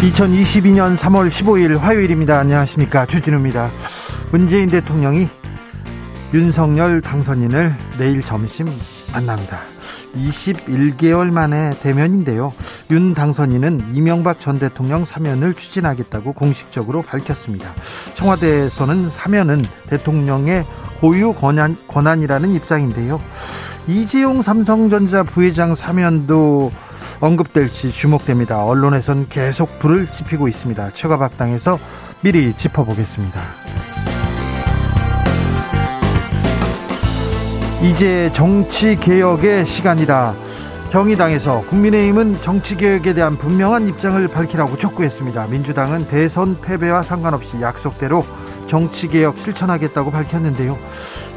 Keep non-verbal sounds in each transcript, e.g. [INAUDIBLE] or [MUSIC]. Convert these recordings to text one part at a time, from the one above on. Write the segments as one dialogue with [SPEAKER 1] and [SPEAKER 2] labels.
[SPEAKER 1] 2022년 3월 15일 화요일입니다. 안녕하십니까. 주진우입니다. 문재인 대통령이 윤석열 당선인을 내일 점심 만납니다. 21개월 만에 대면인데요. 윤 당선인은 이명박 전 대통령 사면을 추진하겠다고 공식적으로 밝혔습니다. 청와대에서는 사면은 대통령의 고유 권한, 권한이라는 입장인데요. 이재용 삼성전자 부회장 사면도 언급될지 주목됩니다. 언론에선 계속 불을 지피고 있습니다. 최가박당에서 미리 짚어보겠습니다. 이제 정치 개혁의 시간이다. 정의당에서 국민의힘은 정치 개혁에 대한 분명한 입장을 밝히라고 촉구했습니다. 민주당은 대선 패배와 상관없이 약속대로 정치 개혁 실천하겠다고 밝혔는데요.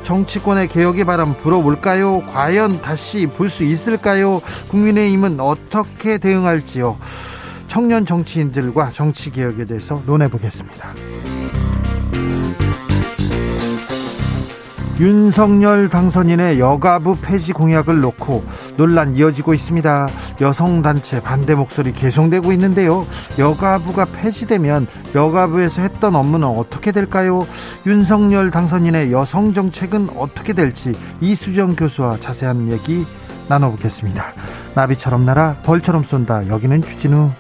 [SPEAKER 1] 정치권의 개혁의 바람 불어올까요? 과연 다시 볼 수 있을까요? 국민의힘은 어떻게 대응할지요? 청년 정치인들과 정치 개혁에 대해서 논해 보겠습니다. 윤석열 당선인의 여가부 폐지 공약을 놓고 논란 이어지고 있습니다. 여성단체 반대 목소리 계속되고 있는데요. 여가부가 폐지되면 여가부에서 했던 업무는 어떻게 될까요? 윤석열 당선인의 여성 정책은 어떻게 될지 이수정 교수와 자세한 얘기 나눠보겠습니다. 나비처럼 날아 벌처럼 쏜다. 여기는 주진우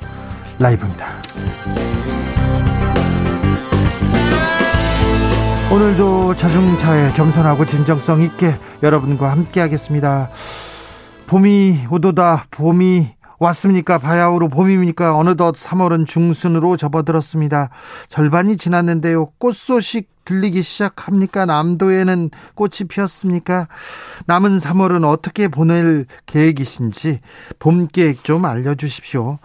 [SPEAKER 1] 라이브입니다. 오늘도 자중차에 겸손하고 진정성 있게 여러분과 함께 하겠습니다. 봄이 오도다 봄이 왔습니까? 바야흐로 봄입니까? 어느덧 3월은 중순으로 접어들었습니다. 절반이 지났는데요. 꽃 소식 들리기 시작합니까? 남도에는 꽃이 피었습니까? 남은 3월은 어떻게 보낼 계획이신지 봄 계획 좀 알려주십시오.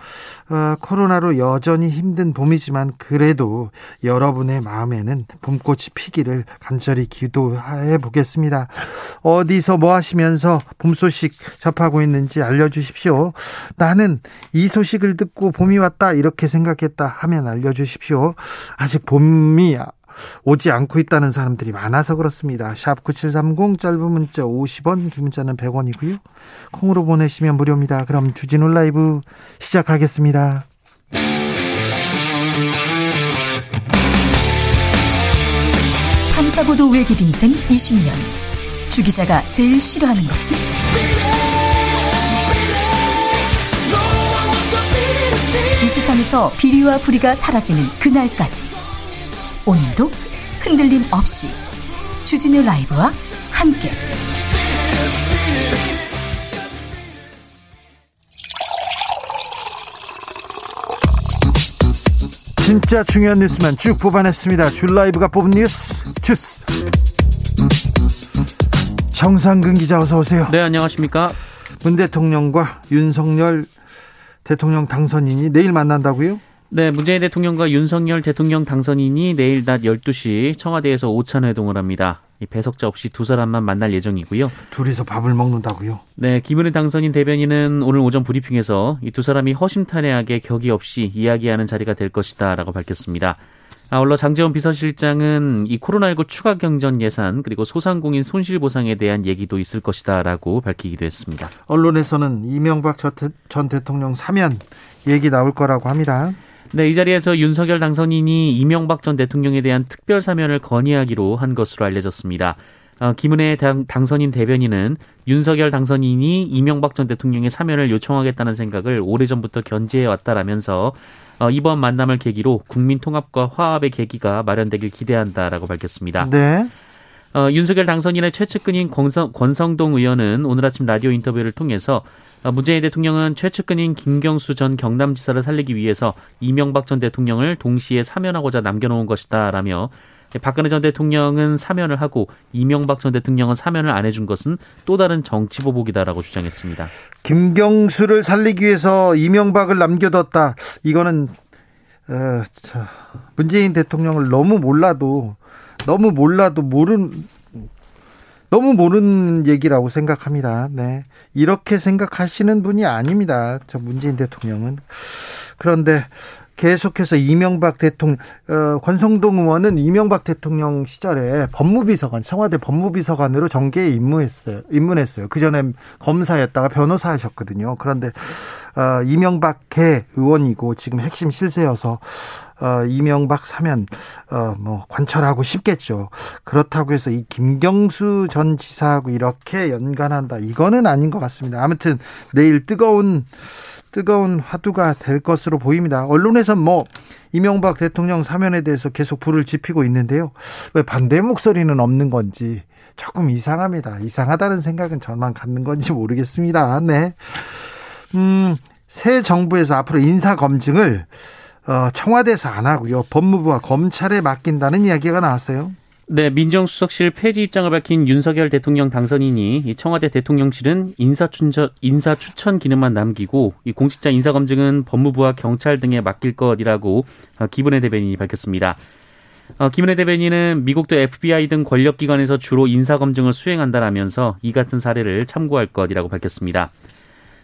[SPEAKER 1] 어, 코로나로 여전히 힘든 봄이지만 그래도 여러분의 마음에는 봄꽃이 피기를 간절히 기도해 보겠습니다. 어디서 뭐 하시면서 봄 소식 접하고 있는지 알려주십시오. 나는 이 소식을 듣고 봄이 왔다 이렇게 생각했다 하면 알려주십시오. 아직 봄이 오지 않고 있다는 사람들이 많아서 그렇습니다. 샵 9730 짧은 문자 50원, 긴 문자는 100원이고요. 콩으로 보내시면 무료입니다. 그럼 주진우 라이브 시작하겠습니다.
[SPEAKER 2] 탐사보도 외길 인생 20년. 주 기자가 제일 싫어하는 것은? 이 세상에서 비리와 부리가 사라지는 그날까지. 오늘도 흔들림 없이 주진우 라이브와 함께
[SPEAKER 1] 진짜 중요한 뉴스만 쭉 뽑아냈습니다. 줄 라이브가 뽑은 뉴스 주스 정상근 기자 어서 오세요.
[SPEAKER 3] 네 안녕하십니까.
[SPEAKER 1] 문 대통령과 윤석열 대통령 당선인이 내일 만난다고요?
[SPEAKER 3] 네, 문재인 대통령과 윤석열 대통령 당선인이 내일 낮 12시 청와대에서 오찬 회동을 합니다. 배석자 없이 두 사람만 만날 예정이고요.
[SPEAKER 1] 둘이서 밥을 먹는다고요?
[SPEAKER 3] 네, 김은혜 당선인 대변인은 오늘 오전 브리핑에서 이 두 사람이 허심탄회하게 격의 없이 이야기하는 자리가 될 것이다라고 밝혔습니다. 아울러 장재원 비서실장은 이 코로나19 추가 경전 예산 그리고 소상공인 손실 보상에 대한 얘기도 있을 것이다라고 밝히기도 했습니다.
[SPEAKER 1] 언론에서는 이명박 전 대통령 사면 얘기 나올 거라고 합니다.
[SPEAKER 3] 네, 이 자리에서 윤석열 당선인이 이명박 전 대통령에 대한 특별 사면을 건의하기로 한 것으로 알려졌습니다. 어, 김은혜 당, 당선인 대변인은 윤석열 당선인이 이명박 전 대통령의 사면을 요청하겠다는 생각을 오래전부터 견지해 왔다라면서 어, 이번 만남을 계기로 국민 통합과 화합의 계기가 마련되길 기대한다라고 밝혔습니다.
[SPEAKER 1] 네.
[SPEAKER 3] 어, 윤석열 당선인의 최측근인 권성, 권성동 의원은 오늘 아침 라디오 인터뷰를 통해서 어, 문재인 대통령은 최측근인 김경수 전 경남지사를 살리기 위해서 이명박 전 대통령을 동시에 사면하고자 남겨놓은 것이다라며 박근혜 전 대통령은 사면을 하고 이명박 전 대통령은 사면을 안 해준 것은 또 다른 정치 보복이다라고 주장했습니다.
[SPEAKER 1] 김경수를 살리기 위해서 이명박을 남겨뒀다. 이거는 어, 자, 문재인 대통령을 너무 몰라도 너무 몰라도 모른 너무 모르는 얘기라고 생각합니다. 네. 이렇게 생각하시는 분이 아닙니다. 저 문재인 대통령은. 그런데 계속해서 이명박 대통령, 어, 권성동 의원은 이명박 대통령 시절에 법무비서관, 청와대 법무비서관으로 정계에 입문했어요. 입문했어요. 그 전에 검사였다가 변호사 하셨거든요. 그런데, 어, 이명박계 의원이고 지금 핵심 실세여서 어, 이명박 사면 어, 뭐 관철하고 싶겠죠. 그렇다고 해서 이 김경수 전 지사하고 이렇게 연관한다. 이거는 아닌 것 같습니다. 아무튼 내일 뜨거운 뜨거운 화두가 될 것으로 보입니다. 언론에선 뭐 이명박 대통령 사면에 대해서 계속 불을 지피고 있는데요. 왜 반대 목소리는 없는 건지 조금 이상합니다. 이상하다는 생각은 저만 갖는 건지 모르겠습니다. 네. 음, 새 정부에서 앞으로 인사 검증을 어, 청와대에서 안 하고요. 법무부와 검찰에 맡긴다는 이야기가 나왔어요.
[SPEAKER 3] 네, 민정수석실 폐지 입장을 밝힌 윤석열 대통령 당선인이 청와대 대통령실은 인사추천, 인사추천 기능만 남기고 이 공직자 인사검증은 법무부와 경찰 등에 맡길 것이라고 어, 기분의 대변인이 밝혔습니다. 어, 김은혜 대변인은 미국도 FBI 등 권력기관에서 주로 인사검증을 수행한다라면서 이 같은 사례를 참고할 것이라고 밝혔습니다.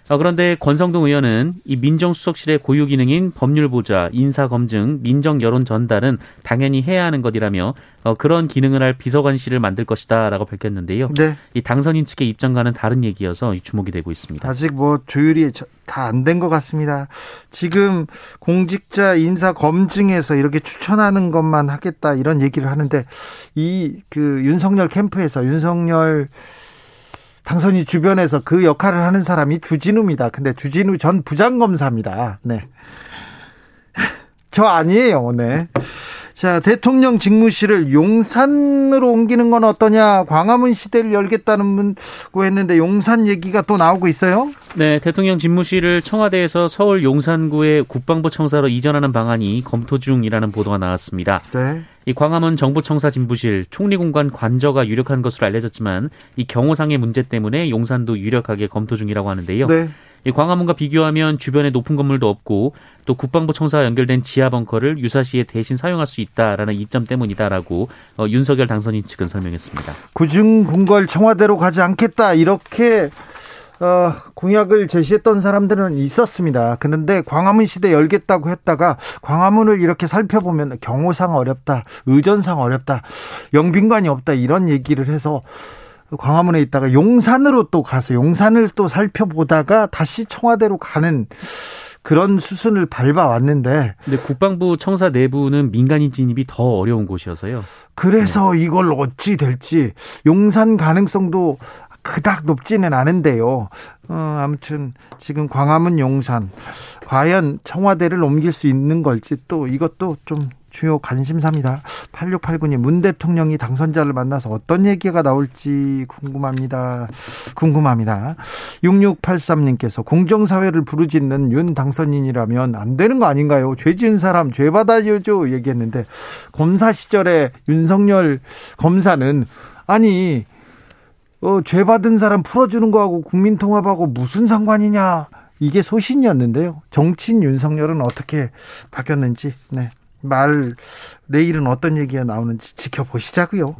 [SPEAKER 3] 어, 그런데 권성동 의원은 이 민정수석실의 고유 기능인 법률보좌, 인사검증, 민정여론 전달은 당연히 해야 하는 것이라며 어, 그런 기능을 할 비서관실을 만들 것이다라고 밝혔는데요. 네. 이 당선인 측의 입장과는 다른 얘기여서 주목이 되고 있습니다.
[SPEAKER 1] 아직 뭐 조율이 다 안 된 것 같습니다. 지금 공직자 인사 검증에서 이렇게 추천하는 것만 하겠다 이런 얘기를 하는데 이 그 윤석열 캠프에서 윤석열 당선이 주변에서 그 역할을 하는 사람이 주진우입니다. 근데 주진우 전 부장검사입니다. 네. 저 아니에요. 네. 자, 대통령 직무실을 용산으로 옮기는 건 어떠냐? 광화문 시대를 열겠다는 문고 했는데 용산 얘기가 또 나오고 있어요?
[SPEAKER 3] 네, 대통령 집무실을 청와대에서 서울 용산구의 국방부 청사로 이전하는 방안이 검토 중이라는 보도가 나왔습니다. 네. 이 광화문 정부청사 진부실 총리공관 관저가 유력한 것으로 알려졌지만 이 경호상의 문제 때문에 용산도 유력하게 검토 중이라고 하는데요. 네. 이 광화문과 비교하면 주변에 높은 건물도 없고 또 국방부 청사와 연결된 지하 벙커를 유사시에 대신 사용할 수 있다라는 이점 때문이다라고 어, 윤석열 당선인 측은 설명했습니다.
[SPEAKER 1] 구중 궁궐 청와대로 가지 않겠다 이렇게 어, 공약을 제시했던 사람들은 있었습니다. 그런데 광화문 시대 열겠다고 했다가 광화문을 이렇게 살펴보면 경호상 어렵다, 의전상 어렵다, 영빈관이 없다 이런 얘기를 해서 광화문에 있다가 용산으로 또 가서 용산을 또 살펴보다가 다시 청와대로 가는 그런 수순을 밟아왔는데.
[SPEAKER 3] 근데 국방부 청사 내부는 민간인 진입이 더 어려운 곳이어서요.
[SPEAKER 1] 그래서 네. 이걸 어찌 될지 용산 가능성도 그닥 높지는 않은데요. 어, 아무튼 지금 광화문 용산 과연 청와대를 옮길 수 있는 걸지 또 이것도 좀 주요 관심사입니다. 8689님, 문 대통령이 당선자를 만나서 어떤 얘기가 나올지 궁금합니다. 궁금합니다. 6683님께서 공정사회를 부르짖는 윤 당선인이라면 안 되는 거 아닌가요? 죄 지은 사람 죄 받아야죠. 얘기했는데, 검사 시절에 윤석열 검사는, 아니, 어, 죄 받은 사람 풀어주는 거하고 국민통합하고 무슨 상관이냐. 이게 소신이었는데요. 정치인 윤석열은 어떻게 바뀌었는지, 네. 말 내일은 어떤 얘기가 나오는지 지켜보시자고요.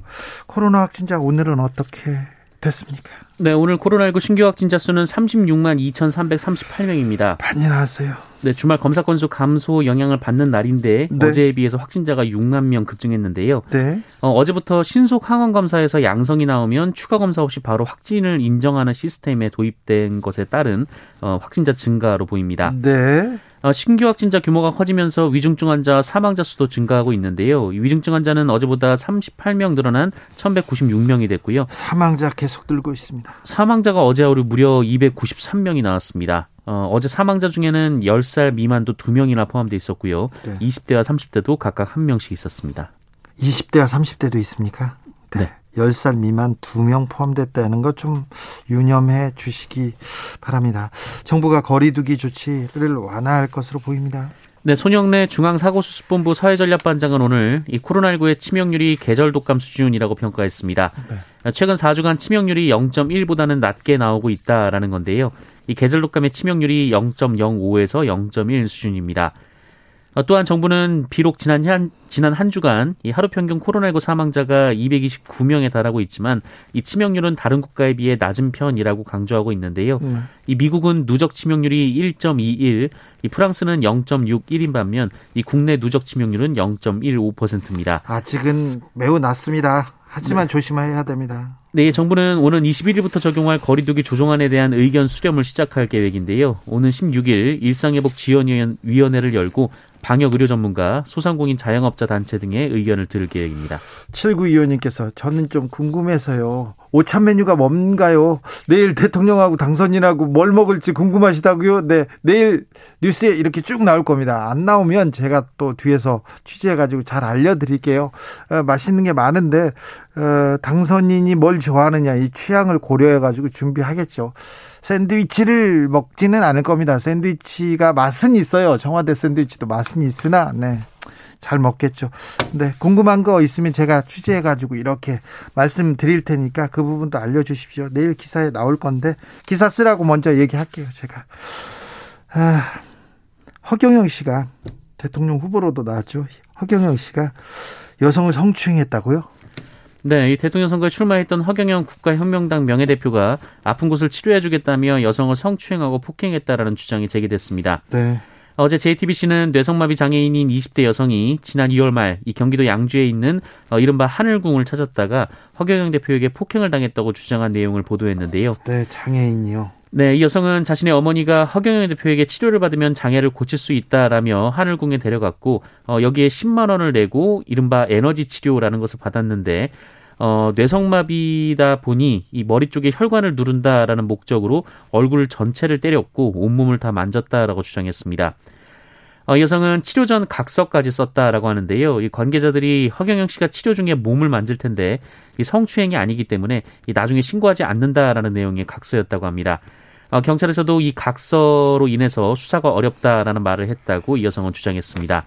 [SPEAKER 1] 코로나 확진자 오늘은 어떻게 됐습니까?
[SPEAKER 3] 네, 오늘 코로나19 신규 확진자 수는 36만 2,338명입니다.
[SPEAKER 1] 많이 나왔어요.
[SPEAKER 3] 네, 주말 검사 건수 감소 영향을 받는 날인데 네. 어제에 비해서 확진자가 6만 명 급증했는데요. 네. 어, 제부터 신속 항원 검사에서 양성이 나오면 추가 검사 없이 바로 확진을 인정하는 시스템에 도입된 것에 따른 어, 확진자 증가로 보입니다. 네. 어, 신규 확진자 규모가 커지면서 위중증 환자 사망자 수도 증가하고 있는데요. 위중증 환자는 어제보다 38명 늘어난 1,196명이 됐고요.
[SPEAKER 1] 사망자 계속 늘고 있습니다.
[SPEAKER 3] 사망자가 어제 하루 무려 293명이 나왔습니다. 어, 어제 사망자 중에는 10살 미만도 2명이나 포함되어 있었고요. 네. 20대와 30대도 각각 1명씩 있었습니다.
[SPEAKER 1] 20대와 30대도 있습니까? 네. 네. 10살 미만 2명 포함됐다는 것 좀 유념해 주시기 바랍니다. 정부가 거리두기 조치를 완화할 것으로 보입니다.
[SPEAKER 3] 네, 손영래 중앙사고수습본부 사회전략반장은 오늘 이 코로나19의 치명률이 계절 독감 수준이라고 평가했습니다. 네. 최근 4주간 치명률이 0.1보다는 낮게 나오고 있다라는 건데요. 이 계절 독감의 치명률이 0.05에서 0.1 수준입니다. 어, 또한 정부는 비록 지난 한, 지난 한 주간 이 하루 평균 코로나19 사망자가 229명에 달하고 있지만 이 치명률은 다른 국가에 비해 낮은 편이라고 강조하고 있는데요. 음. 이 미국은 누적 치명률이 1.21, 이 프랑스는 0.61인 반면 이 국내 누적 치명률은 0.15%입니다.
[SPEAKER 1] 아직은 매우 낮습니다. 하지만 네. 조심해야 됩니다.
[SPEAKER 3] 네, 정부는 오는 21일부터 적용할 거리두기 조정안에 대한 의견 수렴을 시작할 계획인데요. 오는 16일 일상회복 지원위원회를 열고 방역 의료 전문가, 소상공인 자영업자 단체 등의 의견을 들을 계획입니다.
[SPEAKER 1] 7925님께서 저는 좀 궁금해서요. 오찬 메뉴가 뭔가요? 내일 대통령하고 당선인하고 뭘 먹을지 궁금하시다고요? 네, 내일 뉴스에 이렇게 쭉 나올 겁니다. 안 나오면 제가 또 뒤에서 취재해가지고 잘 알려드릴게요. 어, 맛있는 게 많은데 어, 당선인이 뭘 좋아하느냐 이 취향을 고려해가지고 준비하겠죠. 샌드위치를 먹지는 않을 겁니다. 샌드위치가 맛은 있어요. 청와대 샌드위치도 맛은 있으나 네. 잘 먹겠죠. 네, 궁금한 거 있으면 제가 취재해 가지고 이렇게 말씀드릴 테니까 그 부분도 알려 주십시오. 내일 기사에 나올 건데 기사 쓰라고 먼저 얘기할게요, 제가. 아, 허경영 씨가 대통령 후보로도 나왔죠. 허경영 씨가 여성을 성추행했다고요?
[SPEAKER 3] 네, 이 대통령 선거에 출마했던 허경영 국가혁명당 명예대표가 아픈 곳을 치료해주겠다며 여성을 성추행하고 폭행했다라는 주장이 제기됐습니다. 네. 어제 JTBC는 뇌성마비 장애인인 20대 여성이 지난 2월 말 이 경기도 양주에 있는 어, 이른바 하늘궁을 찾았다가 허경영 대표에게 폭행을 당했다고 주장한 내용을 보도했는데요.
[SPEAKER 1] 네, 장애인이요.
[SPEAKER 3] 네, 이 여성은 자신의 어머니가 허경영 대표에게 치료를 받으면 장애를 고칠 수 있다라며 하늘궁에 데려갔고 어, 여기에 10만 원을 내고 이른바 에너지 치료라는 것을 받았는데 어, 뇌성마비다 보니 이 머리 쪽에 혈관을 누른다라는 목적으로 얼굴 전체를 때렸고 온몸을 다 만졌다라고 주장했습니다. 어, 여성은 치료 전 각서까지 썼다라고 하는데요. 이 관계자들이 허경영 씨가 치료 중에 몸을 만질 텐데 이 성추행이 아니기 때문에 이 나중에 신고하지 않는다라는 내용의 각서였다고 합니다. 어, 경찰에서도 이 각서로 인해서 수사가 어렵다라는 말을 했다고 이 여성은 주장했습니다.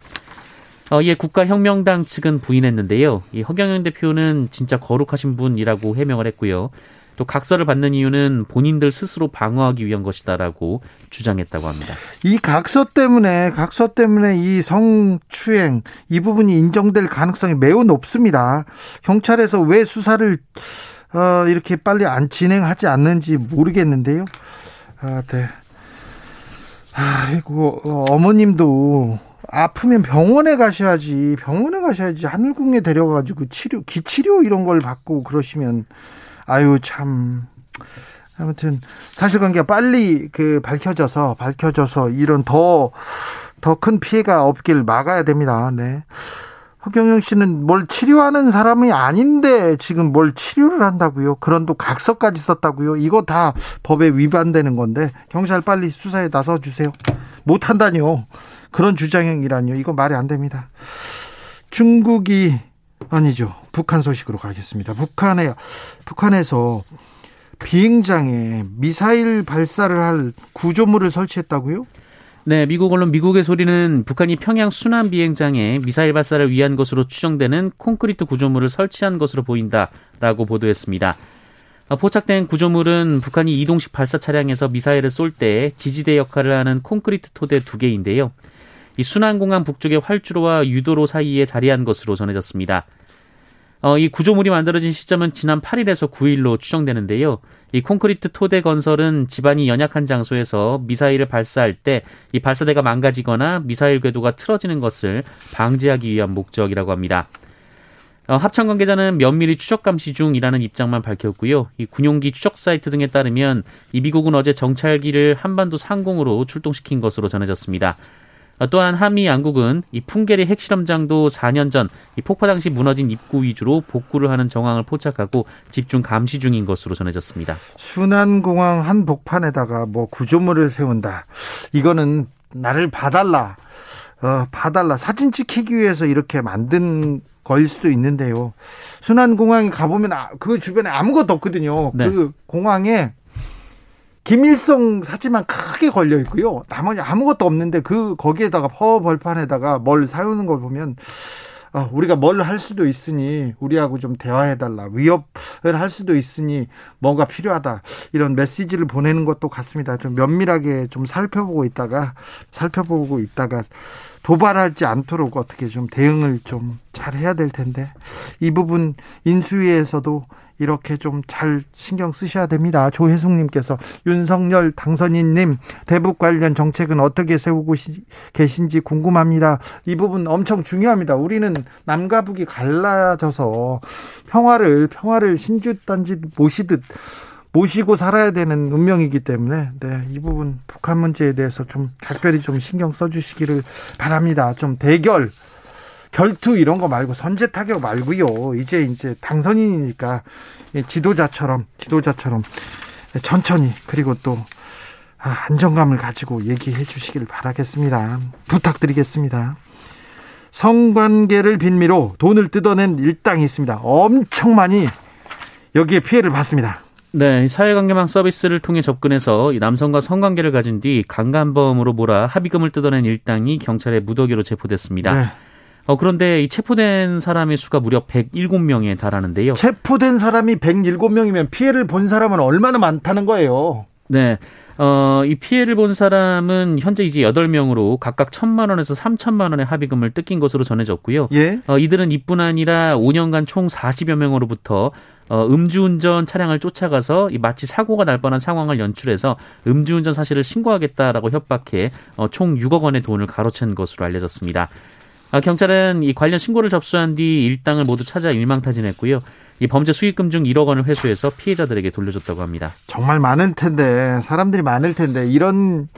[SPEAKER 3] 어, 이에 국가혁명당 측은 부인했는데요. 이 허경영 대표는 진짜 거룩하신 분이라고 해명을 했고요. 또 각서를 받는 이유는 본인들 스스로 방어하기 위한 것이다라고 주장했다고 합니다.
[SPEAKER 1] 이 각서 때문에 각서 때문에 이 성추행 이 부분이 인정될 가능성이 매우 높습니다. 경찰에서 왜 수사를 어, 이렇게 빨리 안 진행하지 않는지 모르겠는데요. 아, 네. 아이고 어머님도 아프면 병원에 가셔야지 병원에 가셔야지 하늘궁에 데려가지고 치료 기치료 이런 걸 받고 그러시면 아유 참 아무튼 사실관계가 빨리 그 밝혀져서 밝혀져서 이런 더 더 큰 피해가 없길 막아야 됩니다. 네. 허경영 씨는 뭘 치료하는 사람이 아닌데 지금 뭘 치료를 한다고요? 그런 또 각서까지 썼다고요? 이거 다 법에 위반되는 건데 경찰 빨리 수사에 나서 주세요. 못 한다니요. 그런 주장이라니요. 이거 말이 안 됩니다. 중국이 아니죠. 북한 소식으로 가겠습니다. 북한에 북한에서 비행장에 미사일 발사를 할 구조물을 설치했다고요?
[SPEAKER 3] 네, 미국 언론 미국의 소리는 북한이 평양 순환 비행장에 미사일 발사를 위한 것으로 추정되는 콘크리트 구조물을 설치한 것으로 보인다라고 보도했습니다. 포착된 구조물은 북한이 이동식 발사 차량에서 미사일을 쏠 때 지지대 역할을 하는 콘크리트 토대 두 개인데요. 이 순환공항 북쪽의 활주로와 유도로 사이에 자리한 것으로 전해졌습니다. 어, 이 구조물이 만들어진 시점은 지난 8일에서 9일로 추정되는데요. 이 콘크리트 토대 건설은 지반이 연약한 장소에서 미사일을 발사할 때 이 발사대가 망가지거나 미사일 궤도가 틀어지는 것을 방지하기 위한 목적이라고 합니다. 어, 합참 관계자는 면밀히 추적 감시 중이라는 입장만 밝혔고요. 이 군용기 추적 사이트 등에 따르면 이 미국은 어제 정찰기를 한반도 상공으로 출동시킨 것으로 전해졌습니다. 또한 한미 양국은 이 풍계리 핵실험장도 4년 전 이 폭파 당시 무너진 입구 위주로 복구를 하는 정황을 포착하고 집중 감시 중인 것으로 전해졌습니다.
[SPEAKER 1] 순환공항 한 복판에다가 뭐 구조물을 세운다. 이거는 나를 봐달라. 어, 봐달라. 사진 찍히기 위해서 이렇게 만든 거일 수도 있는데요. 순환공항에 가보면 아, 그 주변에 아무것도 없거든요. 네. 그 공항에 김일성 사진만 크게 걸려 있고요. 나머지 아무것도 없는데 그 거기에다가 퍼 벌판에다가 뭘 사유는 걸 보면 아, 우리가 뭘 할 수도 있으니 우리하고 좀 대화해 달라 위협을 할 수도 있으니 뭔가 필요하다 이런 메시지를 보내는 것도 같습니다. 좀 면밀하게 좀 살펴보고 있다가 살펴보고 있다가 도발하지 않도록 어떻게 좀 대응을 좀 잘 해야 될 텐데 이 부분 인수위에서도 이렇게 좀 잘 신경 쓰셔야 됩니다. 조혜숙님께서 윤석열 당선인님 대북 관련 정책은 어떻게 세우고 계신지 궁금합니다. 이 부분 엄청 중요합니다. 우리는 남과 북이 갈라져서 평화를 평화를 신주단지 모시듯 모시고 살아야 되는 운명이기 때문에 네, 이 부분 북한 문제에 대해서 좀 각별히 좀 신경 써주시기를 바랍니다. 좀 대결 결투 이런 거 말고 선제 타격 말고요. 이제 이제 당선인이니까 지도자처럼 지도자처럼 천천히 그리고 또 아, 안정감을 가지고 얘기해 주시기를 바라겠습니다. 부탁드리겠습니다. 성관계를 빈미로 돈을 뜯어낸 일당이 있습니다. 엄청 많이 여기에 피해를 봤습니다.
[SPEAKER 3] 네, 사회관계망 서비스를 통해 접근해서 남성과 성관계를 가진 뒤 강간범으로 몰아 합의금을 뜯어낸 일당이 경찰에 무더기로 체포됐습니다. 네. 어, 그런데 이 체포된 사람의 수가 무려 107명에 달하는데요.
[SPEAKER 1] 체포된 사람이 107명이면 피해를 본 사람은 얼마나 많다는 거예요.
[SPEAKER 3] 네. 어, 이 피해를 본 사람은 현재 이제 8명으로 각각 1천만 원에서 3천만 원의 합의금을 뜯긴 것으로 전해졌고요. 예? 어, 이들은 이뿐 아니라 5년간 총 40여 명으로부터 어, 음주운전 차량을 쫓아가서 이 마치 사고가 날 뻔한 상황을 연출해서 음주운전 사실을 신고하겠다라고 협박해 어, 총 6억 원의 돈을 가로챈 것으로 알려졌습니다. 아, 경찰은 이 관련 신고를 접수한 뒤 일당을 모두 찾아 일망타진했고요. 이 범죄 수익금 중 1억 원을 회수해서 피해자들에게 돌려줬다고 합니다.
[SPEAKER 1] 정말 많을 텐데 사람들이 많을 텐데 이런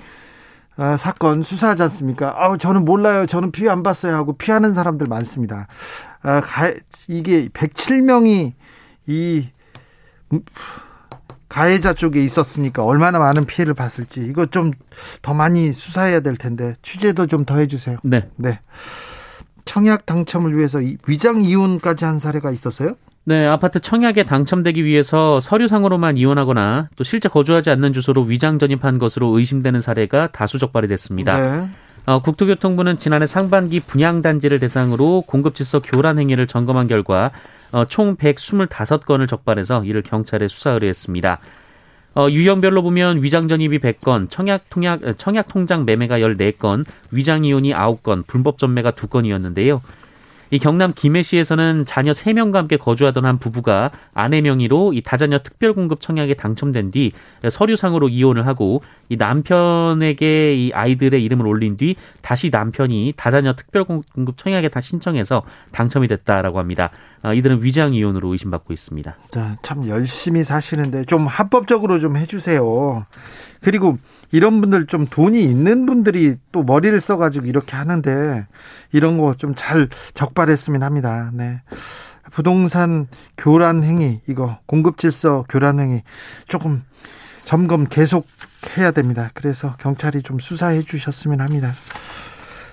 [SPEAKER 1] 어, 사건 수사하지 않습니까? 아, 저는 몰라요. 저는 피해 안 봤어요 하고 피하는 사람들 많습니다. 아, 가, 이게 107명이 이 가해자 쪽에 있었으니까 얼마나 많은 피해를 봤을지 이거 좀 더 많이 수사해야 될 텐데 취재도 좀 더 해주세요.
[SPEAKER 3] 네.
[SPEAKER 1] 네. 청약 당첨을 위해서 위장 이혼까지 한 사례가 있었어요?
[SPEAKER 3] 네, 아파트 청약에 당첨되기 위해서 서류상으로만 이혼하거나 또 실제 거주하지 않는 주소로 위장 전입한 것으로 의심되는 사례가 다수 적발이 됐습니다. 네. 어, 국토교통부는 지난해 상반기 분양단지를 대상으로 공급질서 교란 행위를 점검한 결과 어, 총 125건을 적발해서 이를 경찰에 수사 의뢰했습니다. 어, 유형별로 보면 위장 전입이 100건, 청약 통약 청약 통장 매매가 14건, 위장 이혼이 9건, 불법 전매가 2건이었는데요. 이 경남 김해시에서는 자녀 3명과 함께 거주하던 한 부부가 아내 명의로 이 다자녀 특별공급 청약에 당첨된 뒤 서류상으로 이혼을 하고 이 남편에게 이 아이들의 이름을 올린 뒤 다시 남편이 다자녀 특별공급 청약에 다 신청해서 당첨이 됐다라고 합니다. 아, 이들은 위장 이혼으로 의심받고 있습니다.
[SPEAKER 1] 자, 참 열심히 사시는데 좀 합법적으로 좀 해주세요. 그리고 이런 분들 좀 돈이 있는 분들이 또 머리를 써가지고 이렇게 하는데 이런 거 좀 잘 적발했으면 합니다. 네. 부동산 교란 행위 이거 공급 질서 교란 행위 조금 점검 계속 해야 됩니다. 그래서 경찰이 좀 수사해 주셨으면 합니다.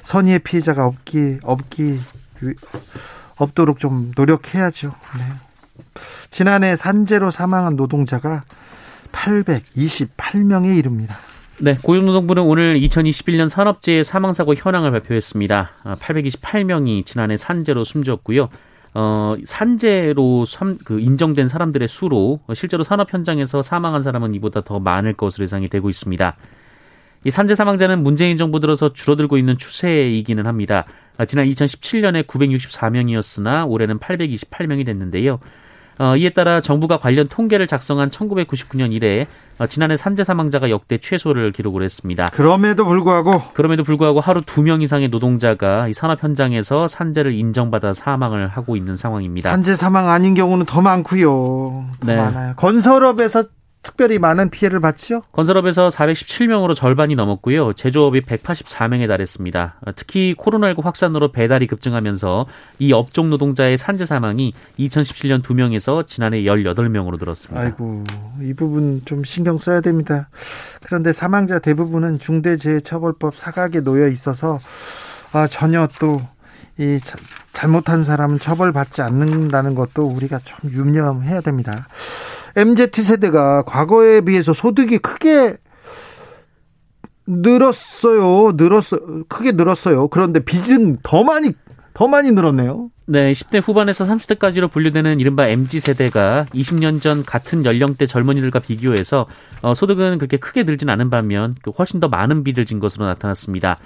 [SPEAKER 1] 선의의 피해자가 없기 없기 없도록 좀 노력해야죠. 네. 지난해 산재로 사망한 노동자가 828명에 이릅니다.
[SPEAKER 3] 네, 고용노동부는 오늘 2021년 산업재해 사망사고 현황을 발표했습니다. 828명이 아, 지난해 산재로 숨졌고요. 어, 산재로 삼, 그 인정된 사람들의 수로 실제로 산업 현장에서 사망한 사람은 이보다 더 많을 것으로 예상이 되고 있습니다. 이 산재 사망자는 문재인 정부 들어서 줄어들고 있는 추세이기는 합니다. 아, 지난 2017년에 964명이었으나 올해는 828명이 됐는데요. 어, 이에 따라 정부가 관련 통계를 작성한 1999년 이래 어, 지난해 산재 사망자가 역대 최소를 기록을 했습니다.
[SPEAKER 1] 그럼에도 불구하고
[SPEAKER 3] 그럼에도 불구하고 하루 두 명 이상의 노동자가 이 산업 현장에서 산재를 인정받아 사망을 하고 있는 상황입니다.
[SPEAKER 1] 산재 사망 아닌 경우는 더 많고요. 더 네. 많아요. 건설업에서 특별히 많은 피해를 봤죠?
[SPEAKER 3] 건설업에서 417명으로 절반이 넘었고요. 제조업이 184명에 달했습니다. 특히 코로나19 확산으로 배달이 급증하면서 이 업종 노동자의 산재 사망이 2017년 2명에서 지난해 18명으로 늘었습니다.
[SPEAKER 1] 아이고, 이 부분 좀 신경 써야 됩니다. 그런데 사망자 대부분은 중대재해처벌법 사각에 놓여 있어서 아, 전혀 또이 잘못한 사람은 처벌받지 않는다는 것도 우리가 좀 유념해야 됩니다. MZ 세대가 과거에 비해서 소득이 크게 늘었어요. 늘었어 크게 늘었어요. 그런데 빚은 더 많이 더 많이 늘었네요.
[SPEAKER 3] 네, 10대 후반에서 30대까지로 분류되는 이른바 MZ 세대가 20년 전 같은 연령대 젊은이들과 비교해서 어, 소득은 그렇게 크게 늘진 않은 반면 그 훨씬 더 많은 빚을 진 것으로 나타났습니다.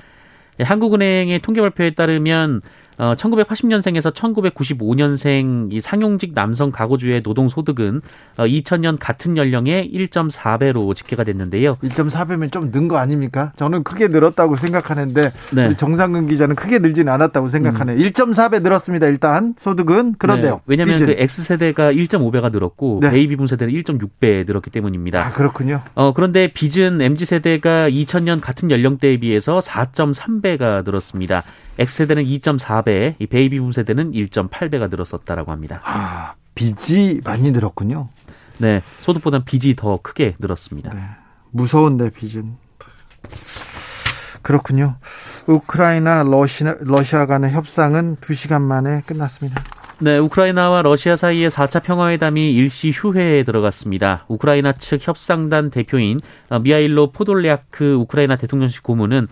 [SPEAKER 3] 네, 한국은행의 통계 발표에 따르면 어, 1980년생에서 1995년생 이 상용직 남성 가구주의 노동 소득은 어, 2000년 같은 연령의 1.4배로 집계가 됐는데요.
[SPEAKER 1] 1.4배면 좀 는 거 아닙니까? 저는 크게 늘었다고 생각하는데 네. 정상근 기자는 크게 늘지는 않았다고 생각하네요. 음. 1.4배 늘었습니다. 일단 소득은 그런데요. 네.
[SPEAKER 3] 왜냐하면. 그 X 세대가 1.5배가 늘었고 네. 베이비붐 세대는 1.6배 늘었기 때문입니다.
[SPEAKER 1] 아 그렇군요.
[SPEAKER 3] 어 그런데 빚은 MZ 세대가 2000년 같은 연령대에 비해서 4.3배가 늘었습니다. X세대는 2.4배, 이 베이비붐 세대는 1.8배가 늘었었다라고 합니다.
[SPEAKER 1] 아, 빚이 많이 늘었군요.
[SPEAKER 3] 네, 소득보다 빚이 더 크게 늘었습니다. 네,
[SPEAKER 1] 무서운데 빚은. 그렇군요. 우크라이나 러시아, 러시아 간의 협상은 2시간 만에 끝났습니다.
[SPEAKER 3] 네, 우크라이나와 러시아 사이의 4차 평화회담이 일시 휴회에 들어갔습니다. 우크라이나 측 협상단 대표인 미하일로 포돌리아크 우크라이나 대통령실 고문은 어,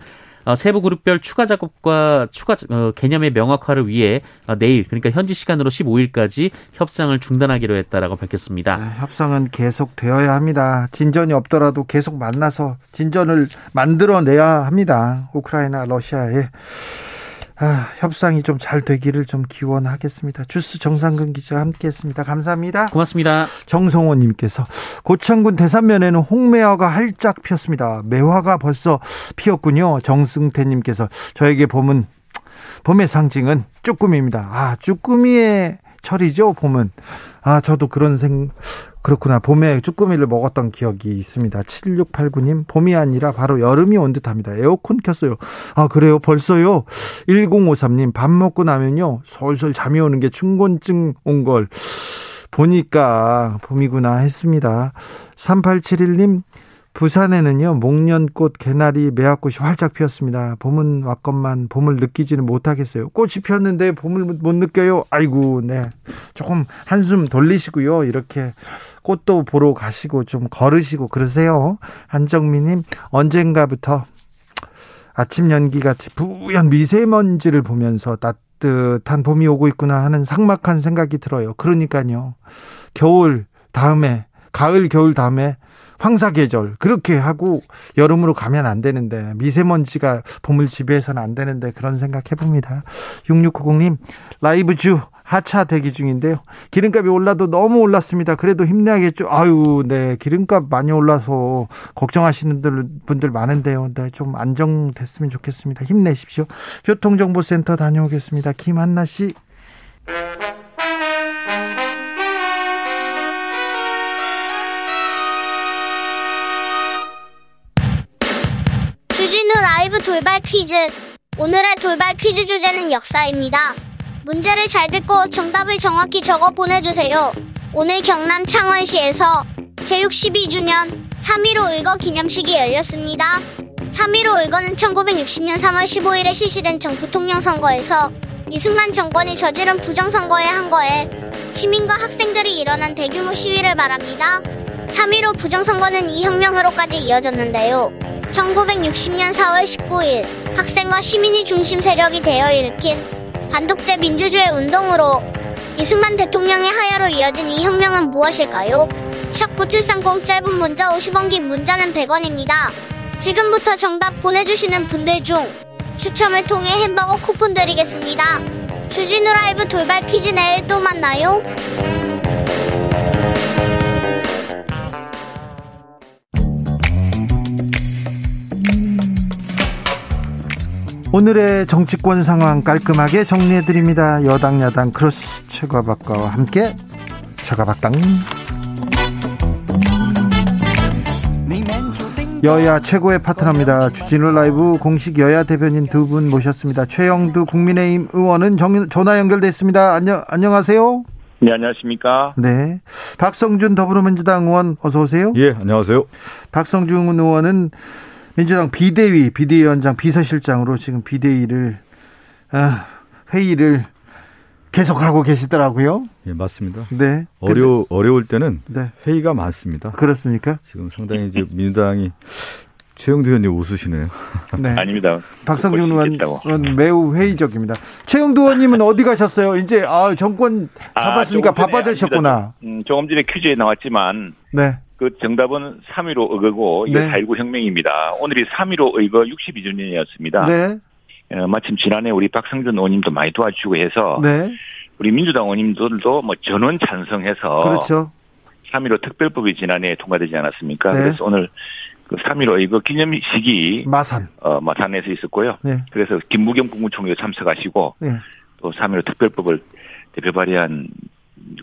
[SPEAKER 3] 세부 그룹별 추가 작업과 추가 어, 개념의 명확화를 위해 어, 내일 그러니까 현지 시간으로 15일까지 협상을 중단하기로 했다라고 밝혔습니다. 네,
[SPEAKER 1] 협상은 계속 되어야 합니다. 진전이 없더라도 계속 만나서 진전을 만들어내야 합니다. 우크라이나 러시아에 아, 협상이 좀 잘 되기를 좀 기원하겠습니다. 주스 정상근 기자 함께했습니다. 감사합니다.
[SPEAKER 3] 고맙습니다.
[SPEAKER 1] 정성호님께서 고창군 대산면에는 홍매화가 활짝 피었습니다. 매화가 벌써 피었군요. 정승태님께서 저에게 봄은 봄의 상징은 쭈꾸미입니다. 아 쭈꾸미의 철이죠 봄은. 아 저도 그런 생 그렇구나. 봄에 쭈꾸미를 먹었던 기억이 있습니다. 7689님, 봄이 아니라 바로 여름이 온 듯합니다. 에어컨 켰어요. 아, 그래요? 벌써요? 1053님, 밥 먹고 나면요. 솔솔 잠이 오는 게 충곤증 온 걸 보니까 봄이구나 했습니다. 3871님, 부산에는요 목련꽃, 개나리, 매화꽃이 활짝 피었습니다. 봄은 왔건만 봄을 느끼지는 못하겠어요. 꽃이 피었는데 봄을 못 느껴요. 아이고, 네, 조금 한숨 돌리시고요. 이렇게 꽃도 보러 가시고 좀 걸으시고 그러세요. 한정민님 언젠가부터 아침 연기같이 부연 미세먼지를 보면서 따뜻한 봄이 오고 있구나 하는 상막한 생각이 들어요. 그러니까요. 겨울 다음에 가을 겨울 다음에 황사 계절 그렇게 하고 여름으로 가면 안 되는데 미세먼지가 봄을 지배해서는 안 되는데 그런 생각 해봅니다. 6690님 라이브주 하차 대기 중인데요. 기름값이 올라도 너무 올랐습니다. 그래도 힘내야겠죠. 아유, 네. 기름값 많이 올라서 걱정하시는 분들 많은데요. 네. 좀 안정됐으면 좋겠습니다. 힘내십시오. 교통정보센터 다녀오겠습니다. 김한나 씨.
[SPEAKER 4] 라이브 돌발 퀴즈. 오늘의 돌발 퀴즈 주제는 역사입니다. 문제를 잘 듣고 정답을 정확히 적어 보내주세요. 오늘 경남 창원시에서 제62주년 3.15 의거 기념식이 열렸습니다. 3.15 의거는 1960년 3월 15일에 실시된 정부통령 선거에서 이승만 정권이 저지른 부정선거의 한 거에 시민과 학생들이 일어난 대규모 시위를 말합니다. 3.15 부정선거는 이 혁명으로까지 이어졌는데요. 1960년 4월 19일 학생과 시민이 중심 세력이 되어 일으킨 반독재 민주주의 운동으로 이승만 대통령의 하야로 이어진 이 혁명은 무엇일까요? 샵 9730 짧은 문자 50원 긴 문자는 100원입니다. 지금부터 정답 보내주시는 분들 중 추첨을 통해 햄버거 쿠폰 드리겠습니다. 주진우 라이브 돌발 퀴즈 내일 또 만나요.
[SPEAKER 1] 오늘의 정치권 상황 깔끔하게 정리해드립니다. 여당 야당 크로스 최과박과와 함께 최과박당 여야 최고의 파트너입니다. 주진우 라이브 공식 여야 대변인 두 분 모셨습니다. 최형두 국민의힘 의원은 정, 전화 연결됐습니다. 안녕 안녕하세요.
[SPEAKER 5] 네 안녕하십니까.
[SPEAKER 1] 네. 박성준 더불어민주당 의원 어서 오세요.
[SPEAKER 6] 예 안녕하세요.
[SPEAKER 1] 박성준 의원은 민주당 비대위 비대위원장 비서실장으로 지금 비대위를 아, 회의를 계속 하고 계시더라고요.
[SPEAKER 5] 예, 맞습니다.
[SPEAKER 1] 네.
[SPEAKER 5] 어려 어려울 때는
[SPEAKER 1] 네.
[SPEAKER 5] 회의가 많습니다.
[SPEAKER 1] 그렇습니까?
[SPEAKER 5] 지금 상당히 이제 민주당이 최영두 의원님 웃으시네요. [LAUGHS]
[SPEAKER 1] 네.
[SPEAKER 6] 아닙니다.
[SPEAKER 1] 박성준
[SPEAKER 6] 듣고
[SPEAKER 1] 의원
[SPEAKER 6] 싶겠다고.
[SPEAKER 1] 의원 매우 회의적입니다. 최영두 의원님은 어디 가셨어요? 이제 아 정권
[SPEAKER 6] 아,
[SPEAKER 1] 잡았으니까
[SPEAKER 6] 전에
[SPEAKER 1] 바빠지셨구나.
[SPEAKER 6] 음, 조금 전에 퀴즈에 나왔지만
[SPEAKER 1] 네.
[SPEAKER 6] 그 정답은 3.15 의거고 이게
[SPEAKER 1] 네.
[SPEAKER 6] 4.19 혁명입니다. 오늘이 3.15 의거 62주년이었습니다.
[SPEAKER 1] 네.
[SPEAKER 6] 어, 마침 지난해 우리 박성준 의원님도 많이 도와주고 해서
[SPEAKER 1] 네.
[SPEAKER 6] 우리 민주당 의원님들도 뭐 전원 찬성해서
[SPEAKER 1] 그렇죠.
[SPEAKER 6] 3.15 특별법이 지난해 통과되지 않았습니까?
[SPEAKER 1] 네.
[SPEAKER 6] 그래서 오늘 그 3.15 의거 기념식이
[SPEAKER 1] 마산.
[SPEAKER 6] 어, 마산에서 있었고요.
[SPEAKER 1] 네.
[SPEAKER 6] 그래서 김무경 국무총리도 참석하시고
[SPEAKER 1] 네.
[SPEAKER 6] 또3.15 특별법을 대표 발의한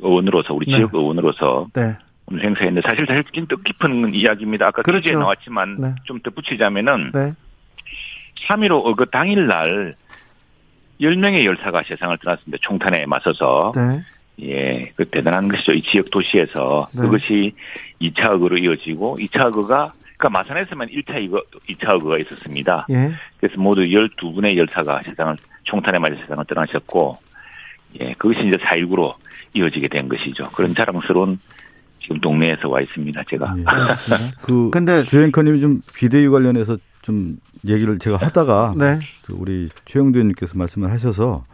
[SPEAKER 6] 의원으로서 우리
[SPEAKER 1] 네.
[SPEAKER 6] 지역 의원으로서
[SPEAKER 1] 네.
[SPEAKER 6] 오늘 행사했는데 사실 사실 좀 뜻깊은 이야기입니다. 아까
[SPEAKER 1] 그렇죠.
[SPEAKER 6] 퀴즈에 나왔지만
[SPEAKER 1] 네.
[SPEAKER 6] 좀 덧붙이자면은
[SPEAKER 1] 네.
[SPEAKER 6] 3.15 의거 당일날 10명의 열사가 세상을 떠났습니다. 총탄에 맞서서.
[SPEAKER 1] 네.
[SPEAKER 6] 예, 그 대단한 것이죠. 이 지역 도시에서
[SPEAKER 1] 네.
[SPEAKER 6] 그것이 2차 의거로 이어지고 2차 의거가 그러니까 마산에서만 1차 의거, 2차 의거가 있었습니다.
[SPEAKER 1] 예.
[SPEAKER 6] 그래서 모두 12분의 열사가 세상을 총탄에 맞아 세상을 떠나셨고 예, 그것이 이제 4.19로 이어지게 된 것이죠. 그런 자랑스러운 지금 동네에서 와 있습니다. 제가.
[SPEAKER 5] 예. [LAUGHS] 그
[SPEAKER 1] 근데-
[SPEAKER 5] 주행커님이 좀 비대위 관련해서 좀 얘기를 제가 하다가 [LAUGHS]
[SPEAKER 1] 네.
[SPEAKER 5] 그 우리 최영두 의원님께서 말씀을 하셔서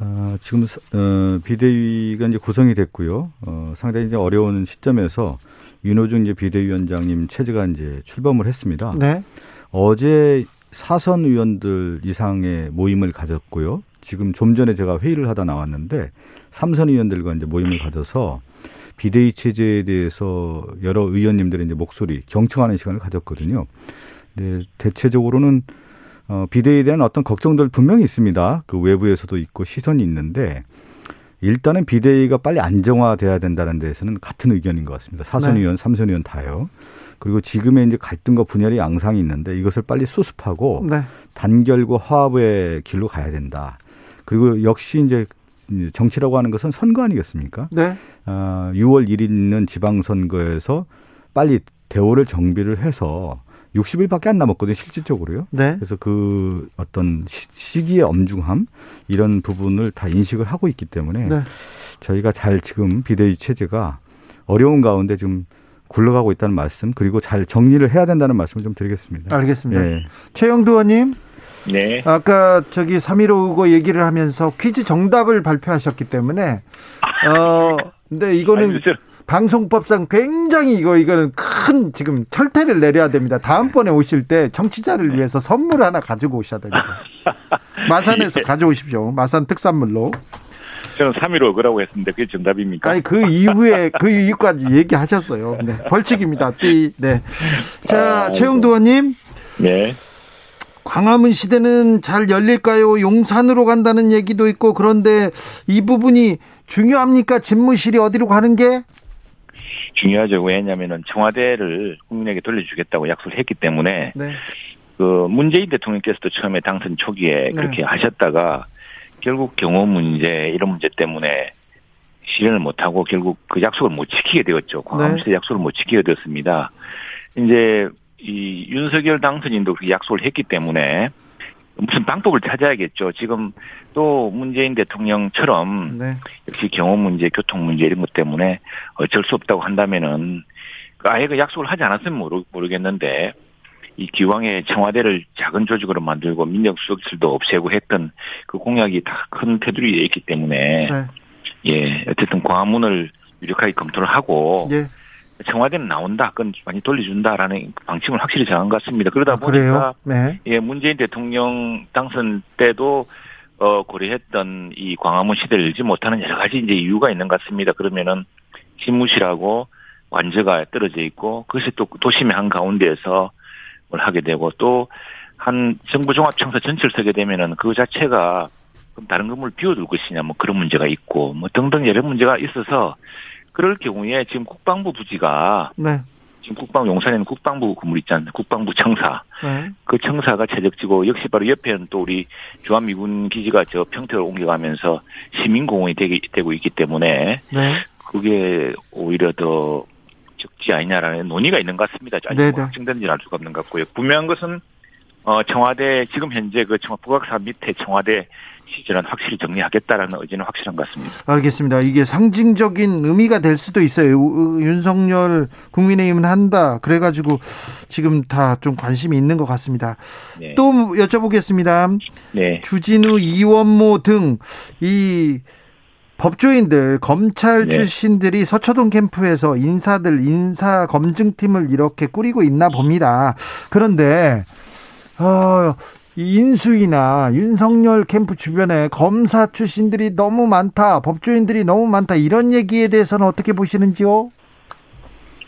[SPEAKER 5] 어, 지금 어, 비대위가 이제 구성이 됐고요. 어, 상당히 이제 어려운 시점에서 윤호중 이제 비대위원장님 체제가 이제 출범을 했습니다.
[SPEAKER 1] 네.
[SPEAKER 5] 어제 사선 의원들 이상의 모임을 가졌고요. 지금 좀 전에 제가 회의를 하다 나왔는데 삼선 의원들과 이제 모임을 가져서 비대위 체제에 대해서 여러 의원님들의 이제 목소리 경청하는 시간을 가졌거든요. 네, 대체적으로는 어, 비대위에 대한 어떤 걱정들 분명히 있습니다. 그 외부에서도 있고 시선이 있는데 일단은 비대위가 빨리 안정화돼야 된다는 데에서는 같은 의견인 것 같습니다. 사선
[SPEAKER 1] 네.
[SPEAKER 5] 의원, 삼선 의원 다요. 그리고 지금의 이제 갈등과 분열의 양상이 있는데 이것을 빨리 수습하고
[SPEAKER 1] 네.
[SPEAKER 5] 단결과 화합의 길로 가야 된다. 그리고 역시 이제 정치라고 하는 것은 선거 아니겠습니까?
[SPEAKER 1] 네.
[SPEAKER 5] 아, 6월 1일 있는 지방선거에서 빨리 대오를 정비를 해서 60일밖에 안 남았거든요, 실질적으로요.
[SPEAKER 1] 네.
[SPEAKER 5] 그래서 그 어떤 시- 시기의 엄중함 이런 부분을 다 인식을 하고 있기 때문에
[SPEAKER 1] 네.
[SPEAKER 5] 저희가 잘 지금 비대위 체제가 어려운 가운데 지금 굴러가고 있다는 말씀 그리고 잘 정리를 해야 된다는 말씀을 좀 드리겠습니다.
[SPEAKER 1] 알겠습니다.
[SPEAKER 5] 예.
[SPEAKER 1] 최영두 의원님,
[SPEAKER 6] 네.
[SPEAKER 1] 아까 저기 3.15 의거 얘기를 하면서 퀴즈 정답을 발표하셨기 때문에, 어, 근데 이거는 방송법상 굉장히 이거, 이거는 큰 지금 철퇴를 내려야 됩니다. 다음번에 오실 때 청취자를 위해서 선물 하나 가지고 오셔야 됩니다. [LAUGHS] 마산에서
[SPEAKER 6] 예.
[SPEAKER 1] 가져오십시오. 마산 특산물로.
[SPEAKER 6] 저는 3.15 의거라고 했습니다. 그게 정답입니까?
[SPEAKER 1] 아니, 그 이후에, 그 이후까지 얘기하셨어요. 네. 벌칙입니다. 띠. 네. 자,
[SPEAKER 6] 아이고.
[SPEAKER 1] 최영두 의원님.
[SPEAKER 6] 네.
[SPEAKER 1] 광화문 시대는 잘 열릴까요? 용산으로 간다는 얘기도 있고 그런데 이 부분이 중요합니까? 집무실이 어디로 가는 게?
[SPEAKER 6] 중요하죠. 왜냐하면은 청와대를 국민에게 돌려주겠다고 약속을 했기 때문에
[SPEAKER 1] 네.
[SPEAKER 6] 그 문재인 대통령께서도 처음에 당선 초기에
[SPEAKER 1] 네.
[SPEAKER 6] 그렇게 하셨다가 결국 경호 문제 이런 문제 때문에 실현을 못하고 결국 그 약속을 못 지키게 되었죠. 광화문시대 약속을 못 지키게 되었습니다. 이제 이 윤석열 당선인도 그렇게 약속을 했기 때문에 무슨 방법을 찾아야겠죠. 지금 또 문재인 대통령처럼
[SPEAKER 1] 네.
[SPEAKER 6] 역시 경호 문제, 교통 문제 이런 것 때문에 어쩔 수 없다고 한다면은 그 아예 그 약속을 하지 않았으면 모르, 모르겠는데 이 기왕에 청와대를 작은 조직으로 만들고 민정수석실도 없애고 했던 그 공약이 다 큰 테두리에 있기 때문에
[SPEAKER 1] 네.
[SPEAKER 6] 예 어쨌든 광화문을 유력하게 검토를 하고
[SPEAKER 1] 예.
[SPEAKER 6] 청와대는 나온다, 그건 많이 돌려준다라는 방침을 확실히 정한 것 같습니다. 그러다
[SPEAKER 1] 아,
[SPEAKER 6] 보니까?
[SPEAKER 1] 네.
[SPEAKER 6] 예, 문재인 대통령 당선 때도 어 고려했던 이 광화문 시대를 열지 못하는 여러 가지 이제 이유가 있는 것 같습니다. 그러면은 집무실하고 관저가 떨어져 있고 그것이 또 도심의 한 가운데에서 뭘 하게 되고 또 한 정부 종합청사 전체를 서게 되면은 그 자체가 그럼 다른 건물 비워둘 것이냐 뭐 그런 문제가 있고 뭐 등등 여러 문제가 있어서 그럴 경우에 지금 국방부 부지가
[SPEAKER 1] 네.
[SPEAKER 6] 지금 국방 용산에는 국방부 건물 있지 않나요? 국방부 청사.
[SPEAKER 1] 네.
[SPEAKER 6] 그 청사가 최적지고 역시 바로 옆에는 또 우리 주한미군 기지가 저 평택을 옮겨가면서 시민공원이 되기, 되고 있기 때문에
[SPEAKER 1] 네.
[SPEAKER 6] 그게 오히려 더 적지 아니냐라는 논의가 있는 것 같습니다. 아직. 뭐 확정된지는 알 수가 없는 것 같고요. 분명한 것은 어, 청와대, 지금 현재 그 청와, 북악산 밑에 청와대 시절은 확실히 정리하겠다라는 의지는 확실한 것 같습니다.
[SPEAKER 1] 알겠습니다. 이게 상징적인 의미가 될 수도 있어요. 윤석열 국민의힘은 한다. 그래가지고 지금 다 좀 관심이 있는 것 같습니다. 네. 또 여쭤보겠습니다. 네. 주진우, 이원모 등 이 법조인들, 검찰 네. 출신들이 서초동 캠프에서 인사들, 인사 검증팀을 이렇게 꾸리고 있나 봅니다. 그런데 어, 인수위나 윤석열 캠프 주변에 검사 출신들이 너무 많다, 법조인들이 너무 많다 이런 얘기에 대해서는 어떻게 보시는지요?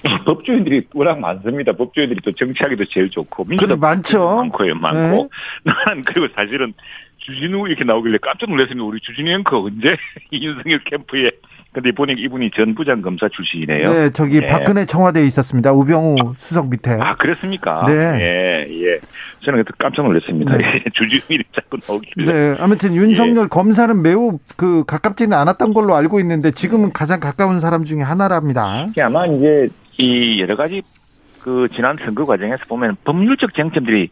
[SPEAKER 1] [LAUGHS]
[SPEAKER 6] 법조인들이 워낙 많습니다. 법조인들이 또 정치하기도 제일 좋고
[SPEAKER 1] 민주당 많죠.
[SPEAKER 6] 많고요, 많고. 네. [LAUGHS] 나는 그리고 사실은 주진우 이렇게 나오길래 깜짝 놀랐습니다. 우리 주진우 앵커 언제 [LAUGHS] 윤석열 캠프에 근데 보니까 이분이 전 부장 검사 출신이네요.
[SPEAKER 1] 네, 저기 네. 박근혜 청와대에 있었습니다. 우병우 수석 밑에.
[SPEAKER 6] 아, 그랬습니까? 네. 예, 예. 저는 그때 깜짝 놀랐습니다. 네. [LAUGHS] 주주민이 자꾸 나오길래.
[SPEAKER 1] 네, 아무튼 윤석열 예. 검사는 매우 그 가깝지는 않았던 걸로 알고 있는데 지금은 가장 가까운 사람 중에 하나랍니다.
[SPEAKER 6] 아마 이제 이 여러 가지 그 지난 선거 과정에서 보면 법률적 쟁점들이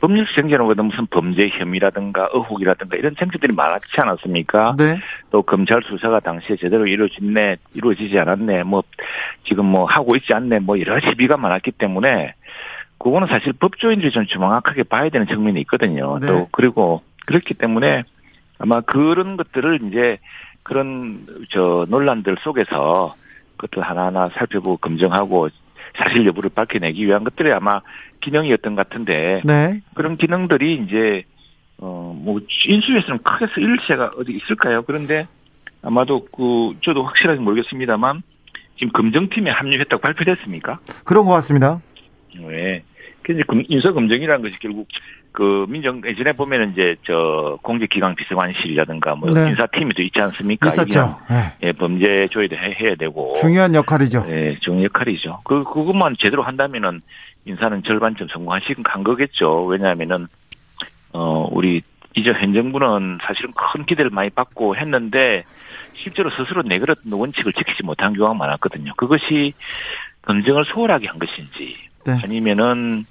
[SPEAKER 6] 법률 쟁점보다 무슨 범죄 혐의라든가 의혹이라든가 이런 쟁점들이 많지 않았습니까? 네. 또 검찰 수사가 당시에 제대로 이루어졌네, 이루어지지 않았네, 뭐 지금 뭐 하고 있지 않네, 뭐 여러 시비가 많았기 때문에 그거는 사실 법조인들이 좀 정확하게 봐야 되는 측면이 있거든요. 네. 또 그리고 그렇기 때문에 아마 그런 것들을 이제 그런 저 논란들 속에서 그것들 하나하나 살펴보고 검증하고 사실 여부를 밝혀내기 위한 것들이 아마 기능이었던 것 같은데 네. 그런 기능들이 이제 어뭐 인수위에서는 크게 쓰일 새가 어디 있을까요? 그런데 아마도 그 저도 확실하게 모르겠습니다만 지금 검증팀에 합류했다고 발표됐습니까?
[SPEAKER 1] 그런 것 같습니다.
[SPEAKER 6] 네. 그래서 인사 검증이라는 것이 결국 그 민정 예전에 보면은 이제 저 공직기강 비서관실이라든가 뭐 네. 인사팀이 또 있지 않습니까?
[SPEAKER 1] 있었죠. 네.
[SPEAKER 6] 예, 범죄 조회도 해, 야 되고
[SPEAKER 1] 중요한 역할이죠.
[SPEAKER 6] 예, 중요한 역할이죠. 그 그것만 제대로 한다면은 인사는 절반쯤 성공하신 간 거겠죠. 왜냐하면은 어 우리 이제 현 정부는 사실은 큰 기대를 많이 받고 했는데 실제로 스스로 내걸었던 원칙을 지키지 못한 경우가 많았거든요. 그것이 검증을 소홀하게 한 것인지 네. 아니면은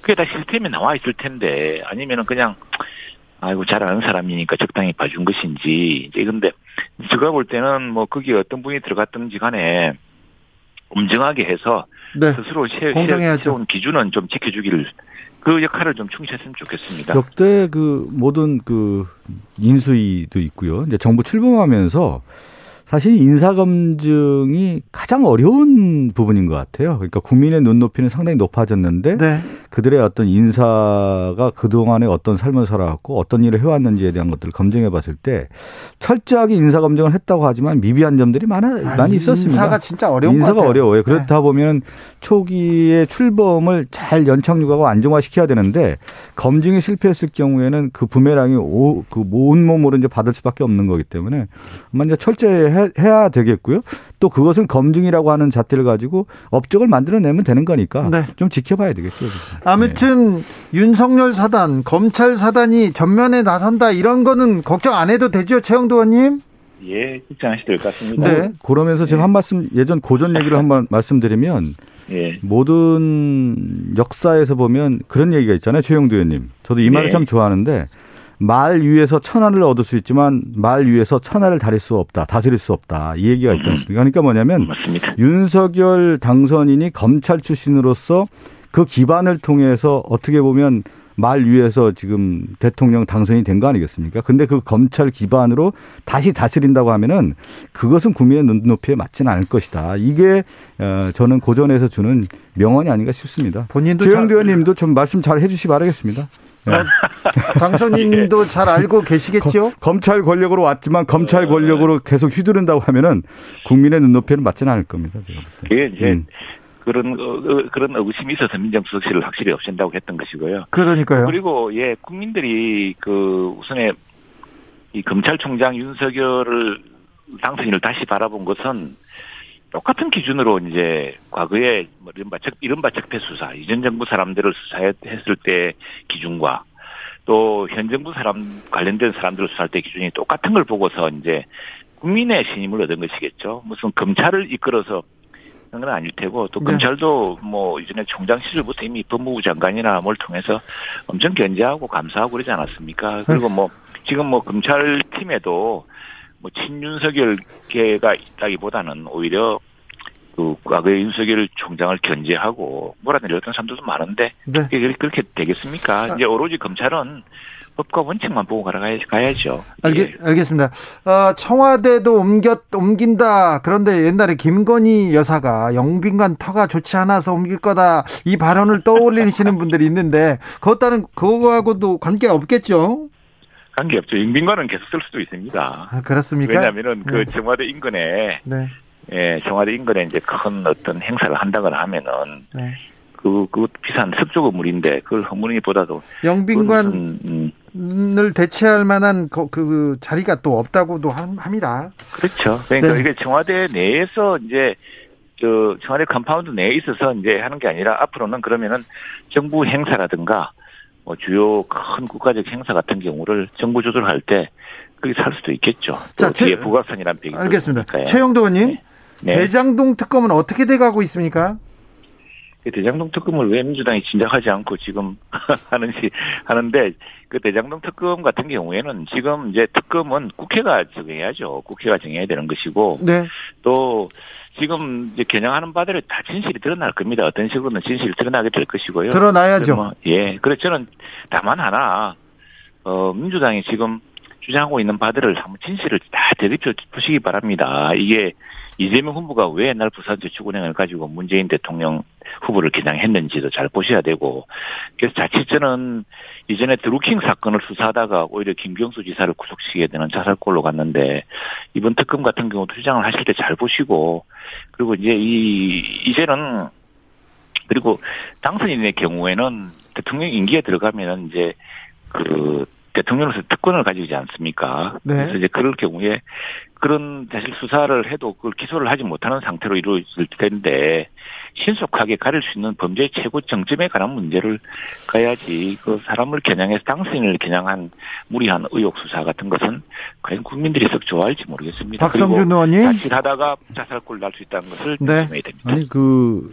[SPEAKER 6] 그게 다 시스템에 나와 있을 텐데 아니면은 그냥 아이고 잘 아는 사람이니까 적당히 봐준 것인지 이제 근데 제가 볼 때는 뭐 거기에 어떤 분이 들어갔든지 간에 엄정하게 해서 네. 스스로 세운 기준은 좀 지켜주기를 그 역할을 좀 충실했으면 좋겠습니다.
[SPEAKER 5] 역대 그 모든 그 인수위도 있고요. 이제 정부 출범하면서 사실 인사검증이 가장 어려운 부분인 것 같아요. 그러니까 국민의 눈높이는 상당히 높아졌는데 네. 그들의 어떤 인사가 그동안에 어떤 삶을 살아왔고 어떤 일을 해왔는지에 대한 것들을 검증해 봤을 때 철저하게 인사검증을 했다고 하지만 미비한 점들이 많아, 아, 많이 있었습니다.
[SPEAKER 1] 인사가 진짜 어려운
[SPEAKER 5] 인사가 어려워요. 그렇다 네. 보면 초기에 출범을 잘 연착륙하고 안정화시켜야 되는데 검증이 실패했을 경우에는 그 부메랑이 오, 그 온몸으로 이제 받을 수밖에 없는 거기 때문에 먼저 철저히 해야 되겠고요. 또 그것은 검증이라고 하는 잣대를 가지고 업적을 만들어내면 되는 거니까 네. 좀 지켜봐야 되겠죠.
[SPEAKER 1] 아무튼 네. 윤석열 사단, 검찰 사단이 전면에 나선다 이런 거는 걱정 안 해도 되죠, 최영도 의원님?
[SPEAKER 6] 예, 걱정하셔도 될 것 같습니다.
[SPEAKER 5] 네. 그러면서 제가 네. 한 말씀 예전 고전 얘기를 한번 말씀드리면 예. 모든 역사에서 보면 그런 얘기가 있잖아요, 최영도 의원님. 저도 이 말을 네. 참 좋아하는데 말 위에서 천하를 얻을 수 있지만 말 위에서 천하를 다릴 수 없다, 다스릴 수 없다. 이 얘기가 있지 않습니까? 그러니까 뭐냐면 맞습니다. 윤석열 당선인이 검찰 출신으로서 그 기반을 통해서 어떻게 보면 말 위에서 지금 대통령 당선이 된 거 아니겠습니까? 근데 그 검찰 기반으로 다시 다스린다고 하면은 그것은 국민의 눈높이에 맞지는 않을 것이다. 이게 어, 저는 고전에서 주는 명언이 아닌가 싶습니다. 본인도 최영대 의원님도 좀 말씀 잘 해주시 기 바라겠습니다. 네. [LAUGHS]
[SPEAKER 1] 당선인도 잘 알고 계시겠죠?
[SPEAKER 5] 검찰 권력으로 왔지만 검찰 권력으로 계속 휘두른다고 하면은 국민의 눈높이는 맞지는 않을 겁니다.
[SPEAKER 6] 예, 이제 음. 그런 어, 어, 그런 의심이 있어서 민정수석실을 확실히 없앤다고 했던 것이고요.
[SPEAKER 1] 그러니까요.
[SPEAKER 6] 그리고 예 국민들이 그 우선에 이 검찰총장 윤석열을 당선인을 다시 바라본 것은 똑같은 기준으로 이제 과거에 뭐 이른바 적 이른바 적폐 수사 이전 정부 사람들을 수사했을 때 기준과 또 현 정부 사람 관련된 사람들을 수사할 때 기준이 똑같은 걸 보고서 이제 국민의 신임을 얻은 것이겠죠. 무슨 검찰을 이끌어서 그런 건 아닐 테고 또
[SPEAKER 1] 네.
[SPEAKER 6] 검찰도 뭐 이전에 총장 시절부터 이미 법무부 장관이나 뭘 통해서 엄청 견제하고 감사하고 그러지 않았습니까? 그리고 뭐 지금 뭐 검찰 팀에도 뭐 친윤석열계가 있다기보다는 오히려 그 과거의 윤석열 총장을 견제하고 몰아내렸던 사람들도 많은데
[SPEAKER 1] 네.
[SPEAKER 6] 그게 그렇게 되겠습니까? 이제 오로지 검찰은 법과 원칙만 보고 가야, 가야죠.
[SPEAKER 1] 알겠,
[SPEAKER 6] 예.
[SPEAKER 1] 알겠습니다. 어, 청와대도 옮겼, 옮긴다. 그런데 옛날에 김건희 여사가 영빈관 터가 좋지 않아서 옮길 거다. 이 발언을 떠올리시는 분들이 있는데, 그것과는, 그거하고도 관계 없겠죠?
[SPEAKER 6] 관계 없죠. 영빈관은 계속 쓸 수도 있습니다.
[SPEAKER 1] 아, 그렇습니까?
[SPEAKER 6] 왜냐하면은 그
[SPEAKER 1] 네.
[SPEAKER 6] 청와대 인근에
[SPEAKER 1] 네.
[SPEAKER 6] 예, 청와대 인근에 이제 큰 어떤 행사를 한다거나 하면은
[SPEAKER 1] 네.
[SPEAKER 6] 그, 그 비싼 석조 건물인데 그걸 허물기보다도
[SPEAKER 1] 영빈관 을
[SPEAKER 6] 음,
[SPEAKER 1] 대체할 만한 그, 그 자리가 또 없다고도 함- 합니다.
[SPEAKER 6] 그렇죠. 그러니까
[SPEAKER 1] 네.
[SPEAKER 6] 이게 청와대 내에서 이제 저 청와대 compound 내에 있어서 이제 하는 게 아니라 앞으로는 그러면은 정부 행사라든가 뭐 주요 큰 국가적 행사 같은 경우를 정부 조절할 때 거기 쓸 수도 있겠죠. 또
[SPEAKER 1] 자, 최-
[SPEAKER 6] 뒤에 북악산이라는 배경도
[SPEAKER 1] 알겠습니다. 최영도 의원님,
[SPEAKER 6] 네.
[SPEAKER 1] 대장동 특검은 어떻게 돼가고 있습니까?
[SPEAKER 6] 그 대장동 특검을 왜 민주당이 진작하지 않고 지금 [LAUGHS] 하는지 하는데 그 대장동 특검 같은 경우에는 지금 이제 특검은 국회가 정해야죠. 국회가 정해야 되는 것이고
[SPEAKER 1] 네.
[SPEAKER 6] 또 지금 이제 겨냥하는 바대로 다 진실이 드러날 겁니다. 어떤 식으로는 진실이 드러나게 될 것이고요.
[SPEAKER 1] 드러나야죠.
[SPEAKER 6] 뭐, 예. 그래서 저는 다만 하나 어 민주당이 지금 주장하고 있는 바들을 한번 진실을 다 되짚어 보시기 바랍니다. 이게 이재명 후보가 왜 옛날 부산저축은행을 가지고 문재인 대통령 후보를 겨냥했는지도 잘 보셔야 되고 그래서 자칫 저는 이전에 드루킹 사건을 수사하다가 오히려 김경수 지사를 구속시키게 되는 자살골로 갔는데 이번 특검 같은 경우도 주장을 하실 때 잘 보시고 그리고 이제 이 이제는 그리고 당선인의 경우에는 대통령 임기에 들어가면은 이제 그 대통령으로서 특권을 가지지 않습니까?
[SPEAKER 1] 네.
[SPEAKER 6] 그래서 이제 그럴 경우에 그런 사실 수사를 해도 그걸 기소를 하지 못하는 상태로 이루어질 텐데 신속하게 가릴 수 있는 범죄의 최고 정점에 관한 문제를 가야지 그 사람을 겨냥해서 당선인을 겨냥한 무리한 의혹 수사 같은 것은 과연 국민들이 썩 좋아할지 모르겠습니다.
[SPEAKER 1] 박성준 의원님.
[SPEAKER 6] 자칫하다가 자살골 날 수 있다는 것을
[SPEAKER 1] 네.
[SPEAKER 6] 조심해야 됩니다.
[SPEAKER 5] 아니 그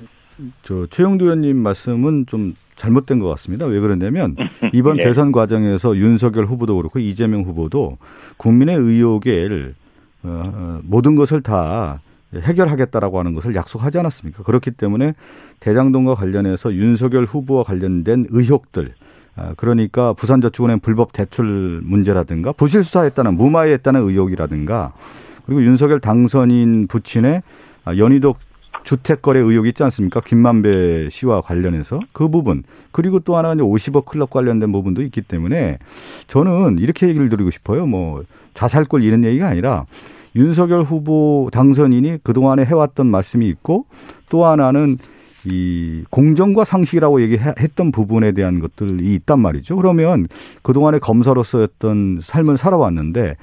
[SPEAKER 5] 저 최영도 의원님 말씀은 좀 잘못된 것 같습니다. 왜 그러냐면 [LAUGHS] 이번
[SPEAKER 6] 예.
[SPEAKER 5] 대선 과정에서 윤석열 후보도 그렇고 이재명 후보도 국민의 의혹을 어, 어, 모든 것을 다 해결하겠다라고 하는 것을 약속하지 않았습니까? 그렇기 때문에 대장동과 관련해서 윤석열 후보와 관련된 의혹들 아, 그러니까 부산저축은행 불법 대출 문제라든가 부실 수사했다는 무마했다는 의혹이라든가 그리고 윤석열 당선인 부친의 아, 연희도 주택거래 의혹이 있지 않습니까? 김만배 씨와 관련해서 그 부분 그리고 또 하나는 50억 클럽 관련된 부분도 있기 때문에 저는 이렇게 얘기를 드리고 싶어요. 뭐 자살골 이런 얘기가 아니라 윤석열 후보 당선인이 그동안에 해왔던 말씀이 있고 또 하나는 이 공정과 상식이라고 얘기했던 부분에 대한 것들이 있단 말이죠. 그러면 그동안에 검사로서였던 삶을 살아왔는데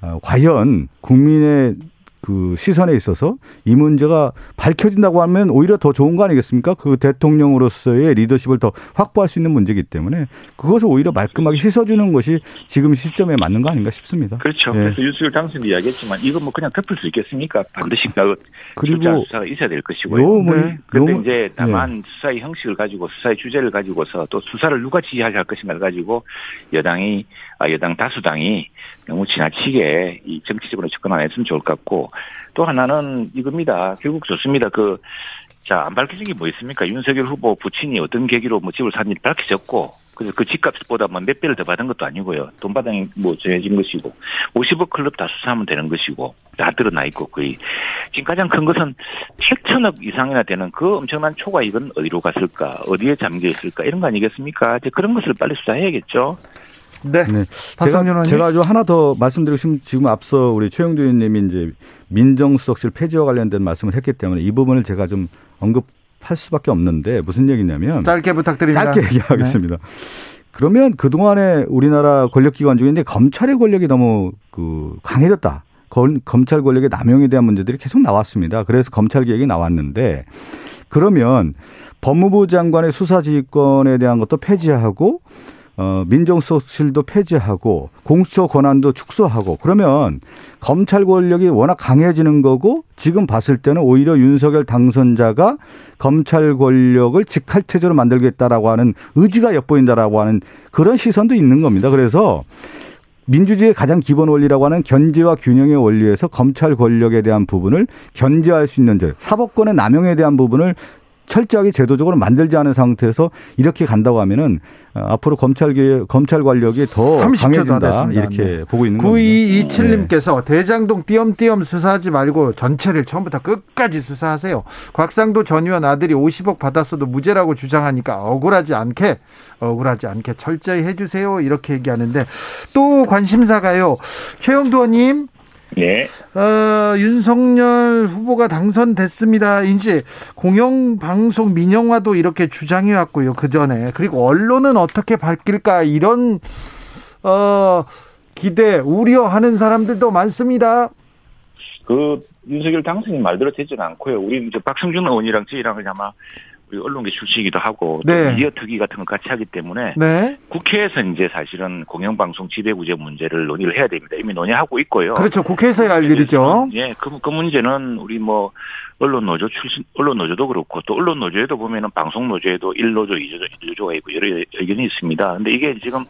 [SPEAKER 5] 어, 과연 국민의 그 시선에 있어서 이 문제가 밝혀진다고 하면 오히려 더 좋은 거 아니겠습니까? 그 대통령으로서의 리더십을 더 확보할 수 있는 문제이기 때문에 그것을 오히려 말끔하게 씻어주는 것이 지금 시점에 맞는 거 아닌가 싶습니다.
[SPEAKER 6] 그렇죠.
[SPEAKER 5] 예.
[SPEAKER 6] 그래서 윤석열 당선도 이야기했지만 이거 뭐 그냥 덮을 수 있겠습니까? 반드시 그
[SPEAKER 5] 그리고
[SPEAKER 6] 수사가 있어야 될 것이고요.
[SPEAKER 5] 요 뭐,
[SPEAKER 1] 네.
[SPEAKER 6] 그런데
[SPEAKER 5] 요-
[SPEAKER 6] 이제 다만 수사의 형식을 가지고 수사의 주제를 가지고서 또 수사를 누가 지휘할 것인가를 가지고 여당이 아, 여당 다수당이 너무 지나치게 이 정치적으로 접근 안 했으면 좋을 것 같고 또 하나는 이겁니다. 결국 좋습니다. 그 자, 안 밝혀진 게 뭐 있습니까? 윤석열 후보 부친이 어떤 계기로 뭐 집을 샀는지 밝혀졌고, 그래서 그 집값보다 뭐몇 배를 더 받은 것도 아니고요. 돈바닥이 뭐 정해진 것이고, 50억 클럽 다 수사하면 되는 것이고, 다 드러나 있고, 거의. 지금 가장 큰 것은 7천억 이상이나 되는 그 엄청난 초과이익은 어디로 갔을까, 어디에 잠겨 있을까, 이런 거 아니겠습니까? 이제 그런 것을 빨리 수사해야겠죠.
[SPEAKER 1] 네.
[SPEAKER 5] 네. 제가. 제가 좀 하나 더 말씀드리고 싶으면 지금 앞서 우리 최영도 의원님이 이제 민정수석실 폐지와 관련된 말씀을 했기 때문에 이 부분을 제가 좀 언급할 수밖에 없는데 무슨 얘기냐면
[SPEAKER 1] 짧게 부탁드립니다. 네.
[SPEAKER 5] 짧게 얘기하겠습니다. 그러면 그동안에 우리나라 권력기관 중에 이제 검찰의 권력이 너무 그 강해졌다. 건- 검찰 권력의 남용에 대한 문제들이 계속 나왔습니다. 그래서 검찰 개혁이 나왔는데 그러면 법무부 장관의 수사지휘권에 대한 것도 폐지하고 어, 민정수석실도 폐지하고 공수처 권한도 축소하고 그러면 검찰 권력이 워낙 강해지는 거고 지금 봤을 때는 오히려 윤석열 당선자가 검찰 권력을 직할체제로 만들겠다라고 하는 의지가 엿보인다라고 하는 그런 시선도 있는 겁니다. 그래서 민주주의의 가장 기본 원리라고 하는 견제와 균형의 원리에서 검찰 권력에 대한 부분을 견제할 수 있는 점, 사법권의 남용에 대한 부분을 철저하게 제도적으로 만들지 않은 상태에서 이렇게 간다고 하면은 어, 앞으로 검찰 검찰 관력이 더 강해진다 이렇게 네. 보고 있는
[SPEAKER 1] 겁니다. 9227님께서 네. 대장동 띄엄띄엄 수사하지 말고 전체를 처음부터 끝까지 수사하세요. 곽상도 전 의원 아들이 50억 받았어도 무죄라고 주장하니까 억울하지 않게 억울하지 않게 철저히 해주세요 이렇게 얘기하는데 또 관심사가요. 최영도 의원님
[SPEAKER 6] 네.
[SPEAKER 1] 어, 윤석열 후보가 당선됐습니다. 이제 공영방송 민영화도 이렇게 주장해 왔고요. 그 전에. 그리고 언론은 어떻게 바뀔까 이런, 어, 기대, 우려하는 사람들도 많습니다.
[SPEAKER 6] 그, 윤석열 당선인 말대로 되지는 않고요. 우리 이제 박성준 의원이랑 저희랑 아마 우리 언론계 출신이기도 하고 네. 미디어 특위 같은 걸 같이 하기 때문에 네. 국회에서 이제 사실은 공영방송 지배구제 문제를 논의를 해야 됩니다. 이미 논의하고 있고요.
[SPEAKER 1] 그렇죠. 국회에서야 할 일이죠.
[SPEAKER 6] 예, 그, 그 문제는 우리 뭐 언론 노조 출신 언론 노조도 그렇고 또 언론 노조에도 보면은 방송 노조에도 1노조, 2노조, 2노조가 있고 여러 의견이 있습니다. 근데 이게 지금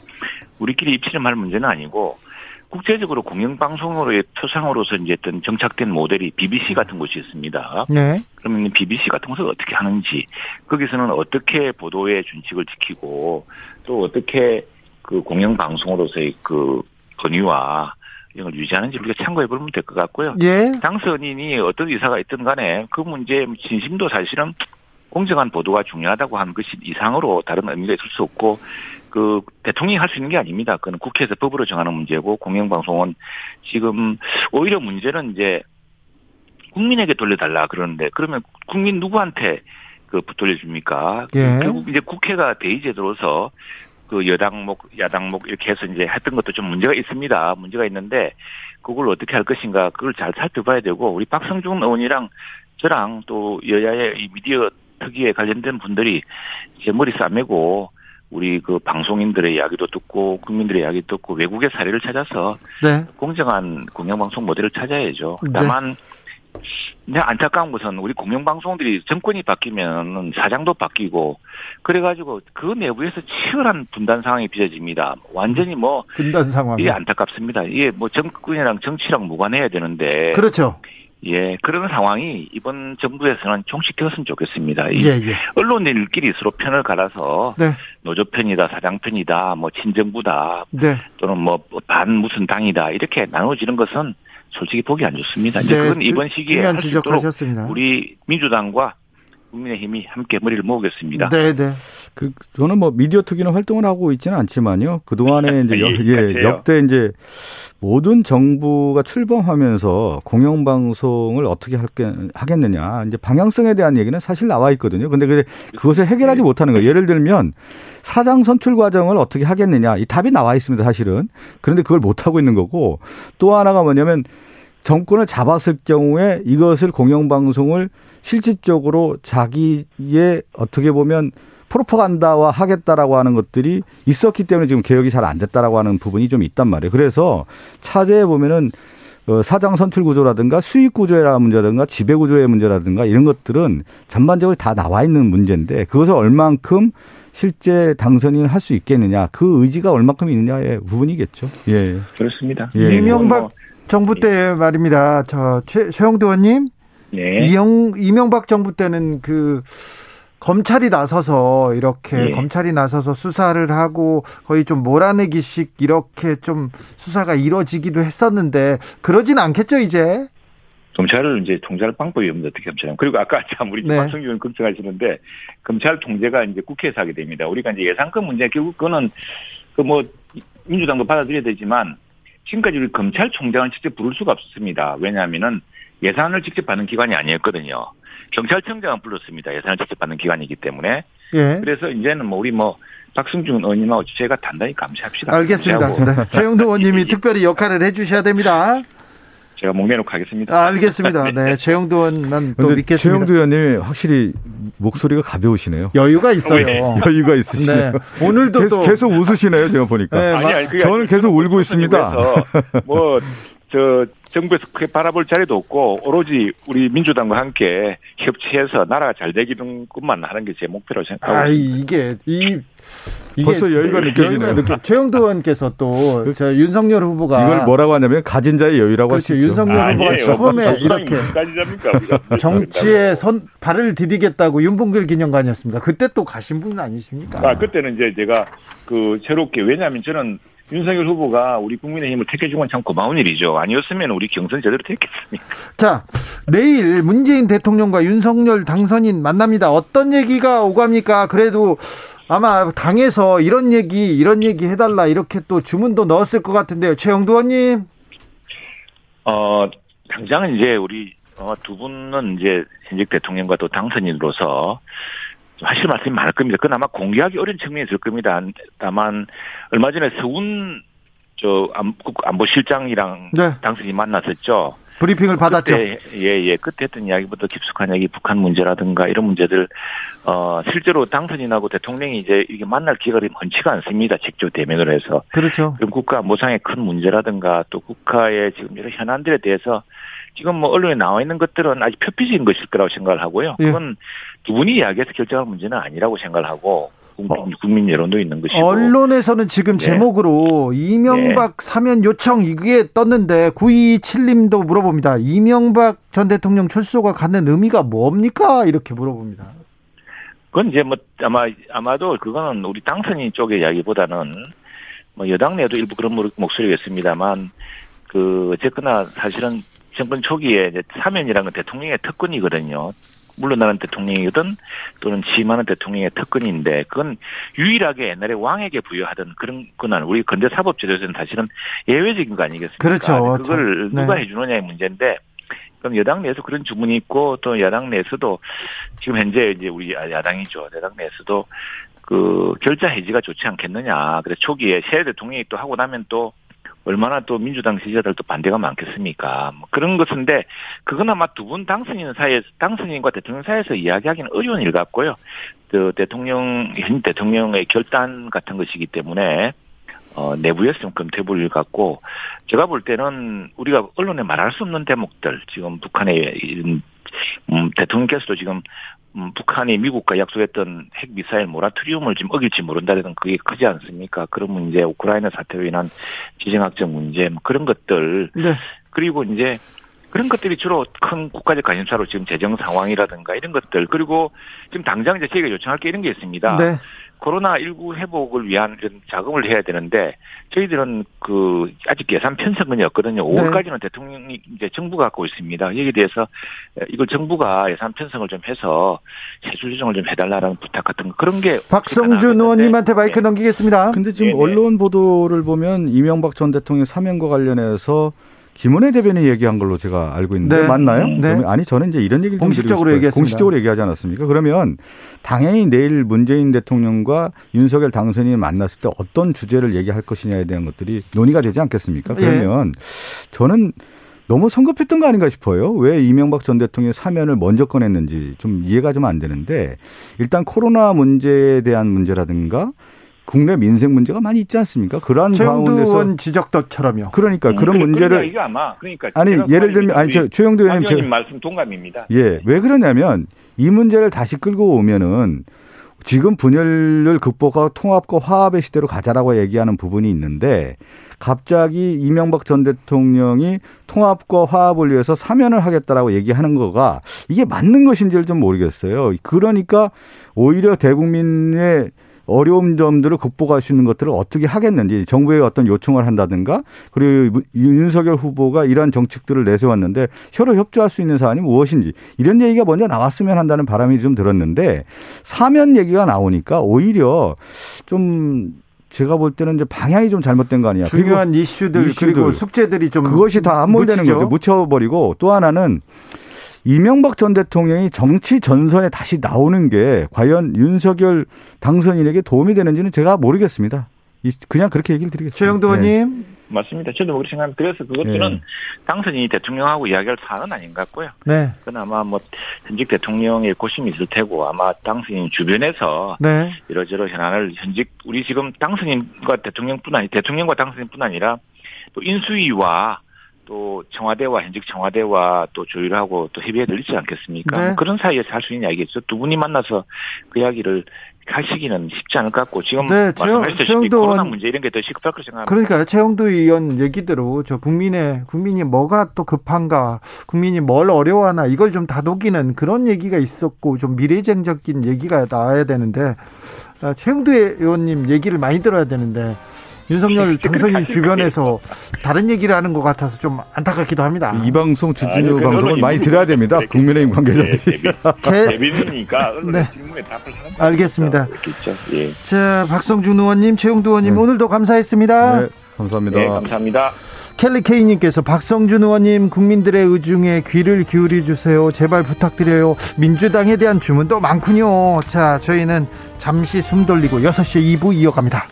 [SPEAKER 6] 우리끼리 입치름할 문제는 아니고 국제적으로 공영방송으로의 표상으로서 이제 어떤 정착된 모델이 BBC 같은 곳이 있습니다. 네. 그러면 BBC 같은 것을 어떻게 하는지, 거기서는 어떻게 보도의 준칙을 지키고, 또 어떻게 그 공영방송으로서의 그 권위와 이런 걸 유지하는지 우리가 참고해 보면 될 것 같고요. 예. 당선인이 어떤 의사가 있든 간에 그 문제의 진심도 사실은 공정한 보도가 중요하다고 하는 것이 이상으로 다른 의미가 있을 수 없고 그 대통령이 할 수 있는 게 아닙니다. 그건 국회에서 법으로 정하는 문제고 공영방송은 지금 오히려 문제는 이제 국민에게 돌려달라 그러는데 그러면 국민 누구한테 그 돌려줍니까? 예. 결국 이제 국회가 대의제도로서 그 여당목, 야당목 이렇게 해서 이제 했던 것도 좀 문제가 있습니다. 문제가 있는데 그걸 어떻게 할 것인가 그걸 잘 살펴봐야 되고 우리 박성중 의원이랑 저랑 또 여야의 이 미디어 특위에 관련된 분들이 이제 머리 싸매고 우리 그 방송인들의 이야기도 듣고 국민들의 이야기 듣고 외국의 사례를 찾아서 네. 공정한 공영방송 모델을 찾아야죠. 네. 다만 네. 안타까운 것은 우리 공영방송들이 정권이 바뀌면 사장도 바뀌고 그래가지고 그 내부에서 치열한 분단 상황이 빚어집니다. 완전히 뭐
[SPEAKER 1] 분단 상황
[SPEAKER 6] 이게 안타깝습니다. 이게 뭐 정권이랑 정치랑 무관해야 되는데
[SPEAKER 1] 그렇죠.
[SPEAKER 6] 예, 그런 상황이 이번 정부에서는 종식되었으면 좋겠습니다. 예, 예. 언론인끼리 서로 편을 갈아서 네. 노조 편이다, 사장 편이다, 뭐 친정부다, 네. 또는 뭐 반 무슨 당이다 이렇게 나눠지는 것은 솔직히 보기 안 좋습니다. 이제 네, 그건 이번 시기에 할 수 있도록 우리 민주당과 국민의힘이 함께 머리를 모으겠습니다.
[SPEAKER 1] 네, 네.
[SPEAKER 5] 그 저는 뭐 미디어 특위는 활동을 하고 있지는 않지만요. 그 동안에 [LAUGHS] 이제 예, 예 역대 이제 모든 정부가 출범하면서 공영방송을 어떻게 할게, 하겠 느냐. 이제 방향성에 대한 얘기는 사실 나와 있거든요. 근데 그것을 해결하지 못하는 거예요. 예를 들면 사장 선출 과정을 어떻게 하겠느냐. 이 답이 나와 있습니다. 사실은. 그런데 그걸 못 하고 있는 거고 또 하나가 뭐냐면 정권을 잡았을 경우에 이것을 공영방송을 실질적으로 자기의 어떻게 보면 프로파간다와 하겠다라고 하는 것들이 있었기 때문에 지금 개혁이 잘 안 됐다라고 하는 부분이 좀 있단 말이에요. 그래서 차제에 보면은 어, 사장 선출 구조라든가 수익 구조의 문제라든가 지배 구조의 문제라든가 이런 것들은 전반적으로 다 나와 있는 문제인데 그것을 얼만큼 실제 당선인을 할 수 있겠느냐 그 의지가 얼만큼 있느냐의 부분이겠죠. 예.
[SPEAKER 6] 그렇습니다.
[SPEAKER 1] 예. 이명박 뭐, 정부 때 말입니다. 저 최, 최영도 의원님. 네. 이영, 이명박 정부 때는 그 검찰이 나서서 이렇게 예. 검찰이 나서서 수사를 하고 거의 좀 몰아내기식 이렇게 좀 수사가 이루어지기도 했었는데 그러진 않겠죠 이제
[SPEAKER 6] 검찰을 이제 통제할 방법이 없는데 어떻게 검찰은 그리고 아까 [LAUGHS] 참 우리 네. 박성규 의원 걱정하시는데 검찰 통제가 이제 국회에서 하게 됩니다. 우리가 이제 예산권 문제 결국 그거는 그 뭐 민주당도 받아들여야 되지만 지금까지 우리 검찰총장을 직접 부를 수가 없습니다. 왜냐하면은 예산을 직접 받는 기관이 아니었거든요. 경찰청장은 불렀습니다. 예산을 직접 받는 기관이기 때문에. 예. 그래서 이제는 뭐 우리 뭐 박승준 의원님하고 제가 단단히 감시합시다.
[SPEAKER 1] 알겠습니다. 네. 최영도 의원님이 [LAUGHS] 특별히 역할을 해주셔야 됩니다.
[SPEAKER 6] 제가 목내놓고 하겠습니다.
[SPEAKER 1] 아, 알겠습니다. [LAUGHS] 네, 최영도 의원만 또 믿겠습니다.
[SPEAKER 5] 최영도 의원님 확실히 목소리가 가벼우시네요.
[SPEAKER 1] 여유가 있어요.
[SPEAKER 5] 여유가 있으시네요.
[SPEAKER 1] 네. 오늘도
[SPEAKER 5] 계속,
[SPEAKER 1] 또
[SPEAKER 5] 계속 웃으시네요, 제가 보니까.
[SPEAKER 1] 네,
[SPEAKER 6] 아니, 아니,
[SPEAKER 5] 저는 계속 울고 있습니다.
[SPEAKER 6] 뭐, 저, 정부에서 크게 바라볼 자리도 없고, 오로지 우리 민주당과 함께 협치해서 나라가 잘 되기는 것만 하는 게 제 목표라고 생각하고.
[SPEAKER 1] 아
[SPEAKER 6] 있습니다.
[SPEAKER 1] 이게 이 이게
[SPEAKER 5] 벌써 여유가 느껴지네요.
[SPEAKER 1] 느껴- 최영도 의원께서 또 저 윤석열 후보가
[SPEAKER 5] 이걸 뭐라고 하냐면 가진 자의 여유라고 할수
[SPEAKER 1] 그렇죠. 윤석열 후보가
[SPEAKER 6] 아니에요.
[SPEAKER 1] 처음에
[SPEAKER 6] 뭐,
[SPEAKER 1] 이렇게
[SPEAKER 6] 까지 잡니까? 우리가.
[SPEAKER 1] 정치에 선 발을 디디겠다고 윤봉길 기념관이었습니다. 그때 또 가신 분 아니십니까?
[SPEAKER 6] 아, 그때는 이제 제가 그 새롭게, 왜냐하면 저는 윤석열 후보가 우리 국민의힘을 택해준 건 참 고마운 일이죠. 아니었으면 우리 경선 제대로 됐겠습니까?
[SPEAKER 1] 자, 내일 문재인 대통령과 윤석열 당선인 만납니다. 어떤 얘기가 오갑니까? 그래도 아마 당에서 이런 얘기, 이런 얘기 해달라 이렇게 또 주문도 넣었을 것 같은데요. 최영두 의원님.
[SPEAKER 6] 어, 당장은 이제 우리 어, 두 분은 이제 현직 대통령과 또 당선인으로서 좀 하실 말씀이 많을 겁니다. 그건 아마 공개하기 어려운 측면이 있을 겁니다. 다만 얼마 전에 서훈 저 안- 안보실장이랑
[SPEAKER 1] 네.
[SPEAKER 6] 당선인이 만났었죠.
[SPEAKER 1] 브리핑을 받았죠.
[SPEAKER 6] 그때, 예, 예. 그때 했던 이야기보다 깊숙한 얘기, 북한 문제라든가 이런 문제들, 어, 실제로 당선인하고 대통령이 이제 이게 만날 기회가 많지가 않습니다. 직접 대면을 해서.
[SPEAKER 1] 그렇죠.
[SPEAKER 6] 그럼 국가 모상의 큰 문제라든가 또 국가의 지금 여러 현안들에 대해서 지금 뭐 언론에 나와 있는 것들은 아직 표피적인 것일 거라고 생각을 하고요.
[SPEAKER 1] 예.
[SPEAKER 6] 그건 두 분이 이야기해서 결정할 문제는 아니라고 생각을 하고 국민,
[SPEAKER 1] 어.
[SPEAKER 6] 국민 여론도 있는 것이고.
[SPEAKER 1] 언론에서는 지금
[SPEAKER 6] 네.
[SPEAKER 1] 제목으로 이명박 사면 요청 이게 떴는데 927님도 물어봅니다. 이명박 전 대통령 출소가 갖는 의미가 뭡니까? 이렇게 물어봅니다.
[SPEAKER 6] 그건 이제 뭐 아마 아마도 그거는 우리 당선인 쪽의 이야기보다는 뭐 여당 내에도 일부 그런 목- 목소리가 있습니다만 그 어쨌거나 사실은 정권 초기에 이제 사면이라는 건 대통령의 특권이거든요. 물러나는 대통령이든 또는 취임하는 대통령의 특권인데 그건 유일하게 옛날에 왕에게 부여하던 그런 권한 우리 근대 사법 제도에서는 사실은 예외적인 거 아니겠습니까?
[SPEAKER 1] 그렇죠.
[SPEAKER 6] 그걸
[SPEAKER 1] 네.
[SPEAKER 6] 누가 해주느냐의 문제인데 그럼 여당 내에서 그런 주문이 있고 또 야당 내에서도 지금 현재 이제 우리 야당이죠. 야당 내에서도 그 결자 해지가 좋지 않겠느냐. 그래서 초기에 새 대통령이 또 하고 나면 또 얼마나 또 민주당 지지자들도 반대가 많겠습니까? 뭐 그런 것인데 그건 아마 두 분 당선인 사이에서 당선인과 대통령 사이에서 이야기하기는 어려운 일 같고요. 그 대통령 현 대통령의 결단 같은 것이기 때문에 어, 내부에서 좀 검토해볼 일 같고, 제가 볼 때는 우리가 언론에 말할 수 없는 대목들, 지금 북한의, 음, 대통령께서도 지금, 음, 북한이 미국과 약속했던 핵 미사일 모라토리움을 지금 어길지 모른다는 그게 크지 않습니까? 그런 문제, 우크라이나 사태로 인한 지정학적 문제, 뭐 그런 것들,
[SPEAKER 1] 네.
[SPEAKER 6] 그리고 이제 그런 것들이 주로 큰 국가적 관심사로 지금 재정 상황이라든가 이런 것들, 그리고 지금 당장 이제 저희가 요청할 게 이런 게 있습니다.
[SPEAKER 1] 네.
[SPEAKER 6] 코로나19 회복을 위한 이런 자금을 해야 되는데 저희들은 그 아직 예산 편성은이 없거든요.
[SPEAKER 1] 네.
[SPEAKER 6] 5월까지는 대통령이 이제 정부가 갖고 있습니다. 여기에 대해서 이걸 정부가 예산 편성을 좀 해서 세출 조정을 좀 해달라는 부탁 같은 거 그런 게
[SPEAKER 1] 박성준 의원님한테 마이크
[SPEAKER 6] 네.
[SPEAKER 1] 넘기겠습니다.
[SPEAKER 5] 근데 지금
[SPEAKER 6] 네네.
[SPEAKER 5] 언론 보도를 보면 이명박 전 대통령 사면과 관련해서 김은혜 대변인이 얘기한 걸로 제가 알고 있는데
[SPEAKER 1] 네.
[SPEAKER 5] 맞나요?
[SPEAKER 1] 네.
[SPEAKER 5] 아니 저는 이제 이런 얘기를 좀
[SPEAKER 1] 공식적으로. 얘기했습니다.
[SPEAKER 5] 공식적으로 얘기하지 않았습니까? 그러면 당연히 내일 문재인 대통령과 윤석열 당선인이 만났을 때 어떤 주제를 얘기할 것이냐에 대한 것들이 논의가 되지 않겠습니까?
[SPEAKER 1] 예.
[SPEAKER 5] 그러면 저는 너무 성급했던 거 아닌가 싶어요. 왜 이명박 전 대통령의 사면을 먼저 꺼냈는지 좀 이해가 좀 안 되는데 일단 코로나 문제에 대한 문제라든가 국내 민생 문제가 많이 있지 않습니까? 그러한 가운데서
[SPEAKER 1] 의원 지적도처럼요.
[SPEAKER 5] 그러니까 그런
[SPEAKER 6] 그래,
[SPEAKER 5] 문제를
[SPEAKER 6] 이게 아마 그러니까
[SPEAKER 5] 아니 예를 들면 아니 저 최영도 의원님
[SPEAKER 6] 의원님
[SPEAKER 5] 제가
[SPEAKER 6] 말씀 동감입니다.
[SPEAKER 5] 예, 왜 그러냐면 이 문제를 다시 끌고 오면은 지금 분열을 극복하고 통합과 화합의 시대로 가자라고 얘기하는 부분이 있는데 갑자기 이명박 전 대통령이 통합과 화합을 위해서 사면을 하겠다라고 얘기하는 거가 이게 맞는 것인지를 좀 모르겠어요. 그러니까 오히려 대국민의 어려운 점들을 극복할 수 있는 것들을 어떻게 하겠는지 정부에 어떤 요청을 한다든가 그리고 윤석열 후보가 이러한 정책들을 내세웠는데 혀로 협조할 수 있는 사안이 무엇인지 이런 얘기가 먼저 나왔으면 한다는 바람이 좀 들었는데 사면 얘기가 나오니까 오히려 좀 제가 볼 때는 이제 방향이 좀 잘못된 거 아니야.
[SPEAKER 1] 중요한 이슈들,
[SPEAKER 5] 이슈들.
[SPEAKER 1] 그리고 숙제들이 좀
[SPEAKER 5] 그것이 다 함몰되는. 거죠. 묻혀버리고 또 하나는 이명박 전 대통령이 정치 전선에 다시 나오는 게 과연 윤석열 당선인에게 도움이 되는지는 제가 모르겠습니다. 이- 그냥 그렇게 얘기를 드리겠습니다.
[SPEAKER 1] 최영도
[SPEAKER 5] 네.
[SPEAKER 1] 의원님
[SPEAKER 6] 맞습니다. 저도 그렇게 생각합니다. 그래서 그것들은
[SPEAKER 5] 예.
[SPEAKER 6] 당선인이 대통령하고 이야기할 사안은 아닌 것 같고요.
[SPEAKER 1] 네.
[SPEAKER 6] 그건 아마 뭐 현직 대통령의 고심이 있을 테고 아마 당선인 주변에서
[SPEAKER 1] 네.
[SPEAKER 6] 이러저러 현안을 현직 우리 지금 당선인과 대통령뿐 아니 대통령과 당선인뿐 아니라 또 인수위와 또 청와대와 현직 청와대와 또 조율하고 또 협의해 들리지 않겠습니까?
[SPEAKER 1] 네.
[SPEAKER 6] 뭐 그런 사이에서 할 수 있는 이야기겠죠. 두 분이 만나서 그 이야기를 하시기는 쉽지 않을 것 같고 지금
[SPEAKER 1] 네, 최영도
[SPEAKER 6] 코로나 문제 이런 게 더 시급할 거라 생각합니다.
[SPEAKER 1] 그러니까 최영도 의원 얘기대로 저 국민의 국민이 뭐가 또 급한가, 국민이 뭘 어려워하나 이걸 좀 다독이는 그런 얘기가 있었고 좀 미래쟁적인 얘기가 나와야 되는데 아, 최영도 의원님 얘기를 많이 들어야 되는데 윤석열 당선인 주변에서 다른 얘기를 하는 것 같아서 좀 안타깝기도 합니다.
[SPEAKER 5] 이 방송
[SPEAKER 6] 아니,
[SPEAKER 5] 주진우
[SPEAKER 6] 그
[SPEAKER 5] 방송은
[SPEAKER 6] 언론이
[SPEAKER 5] 많이 들어야 됩니다.
[SPEAKER 6] 그렇게
[SPEAKER 5] 국민의힘 관계자들이.
[SPEAKER 1] 개-
[SPEAKER 6] 대비니까 언론의
[SPEAKER 1] 네.
[SPEAKER 6] 질문에 답을
[SPEAKER 1] 알겠습니다.
[SPEAKER 6] 예.
[SPEAKER 1] 자, 박성준 의원님, 최영도 의원님
[SPEAKER 5] 네.
[SPEAKER 1] 오늘도 감사했습니다.
[SPEAKER 5] 네, 감사합니다.
[SPEAKER 6] 네, 감사합니다.
[SPEAKER 1] 켈리 케이님께서 박성준 의원님 국민들의 의중에 귀를 기울여 주세요. 제발 부탁드려요. 민주당에 대한 주문도 많군요. 자, 저희는 잠시 숨 돌리고 6시에 2부 이어갑니다.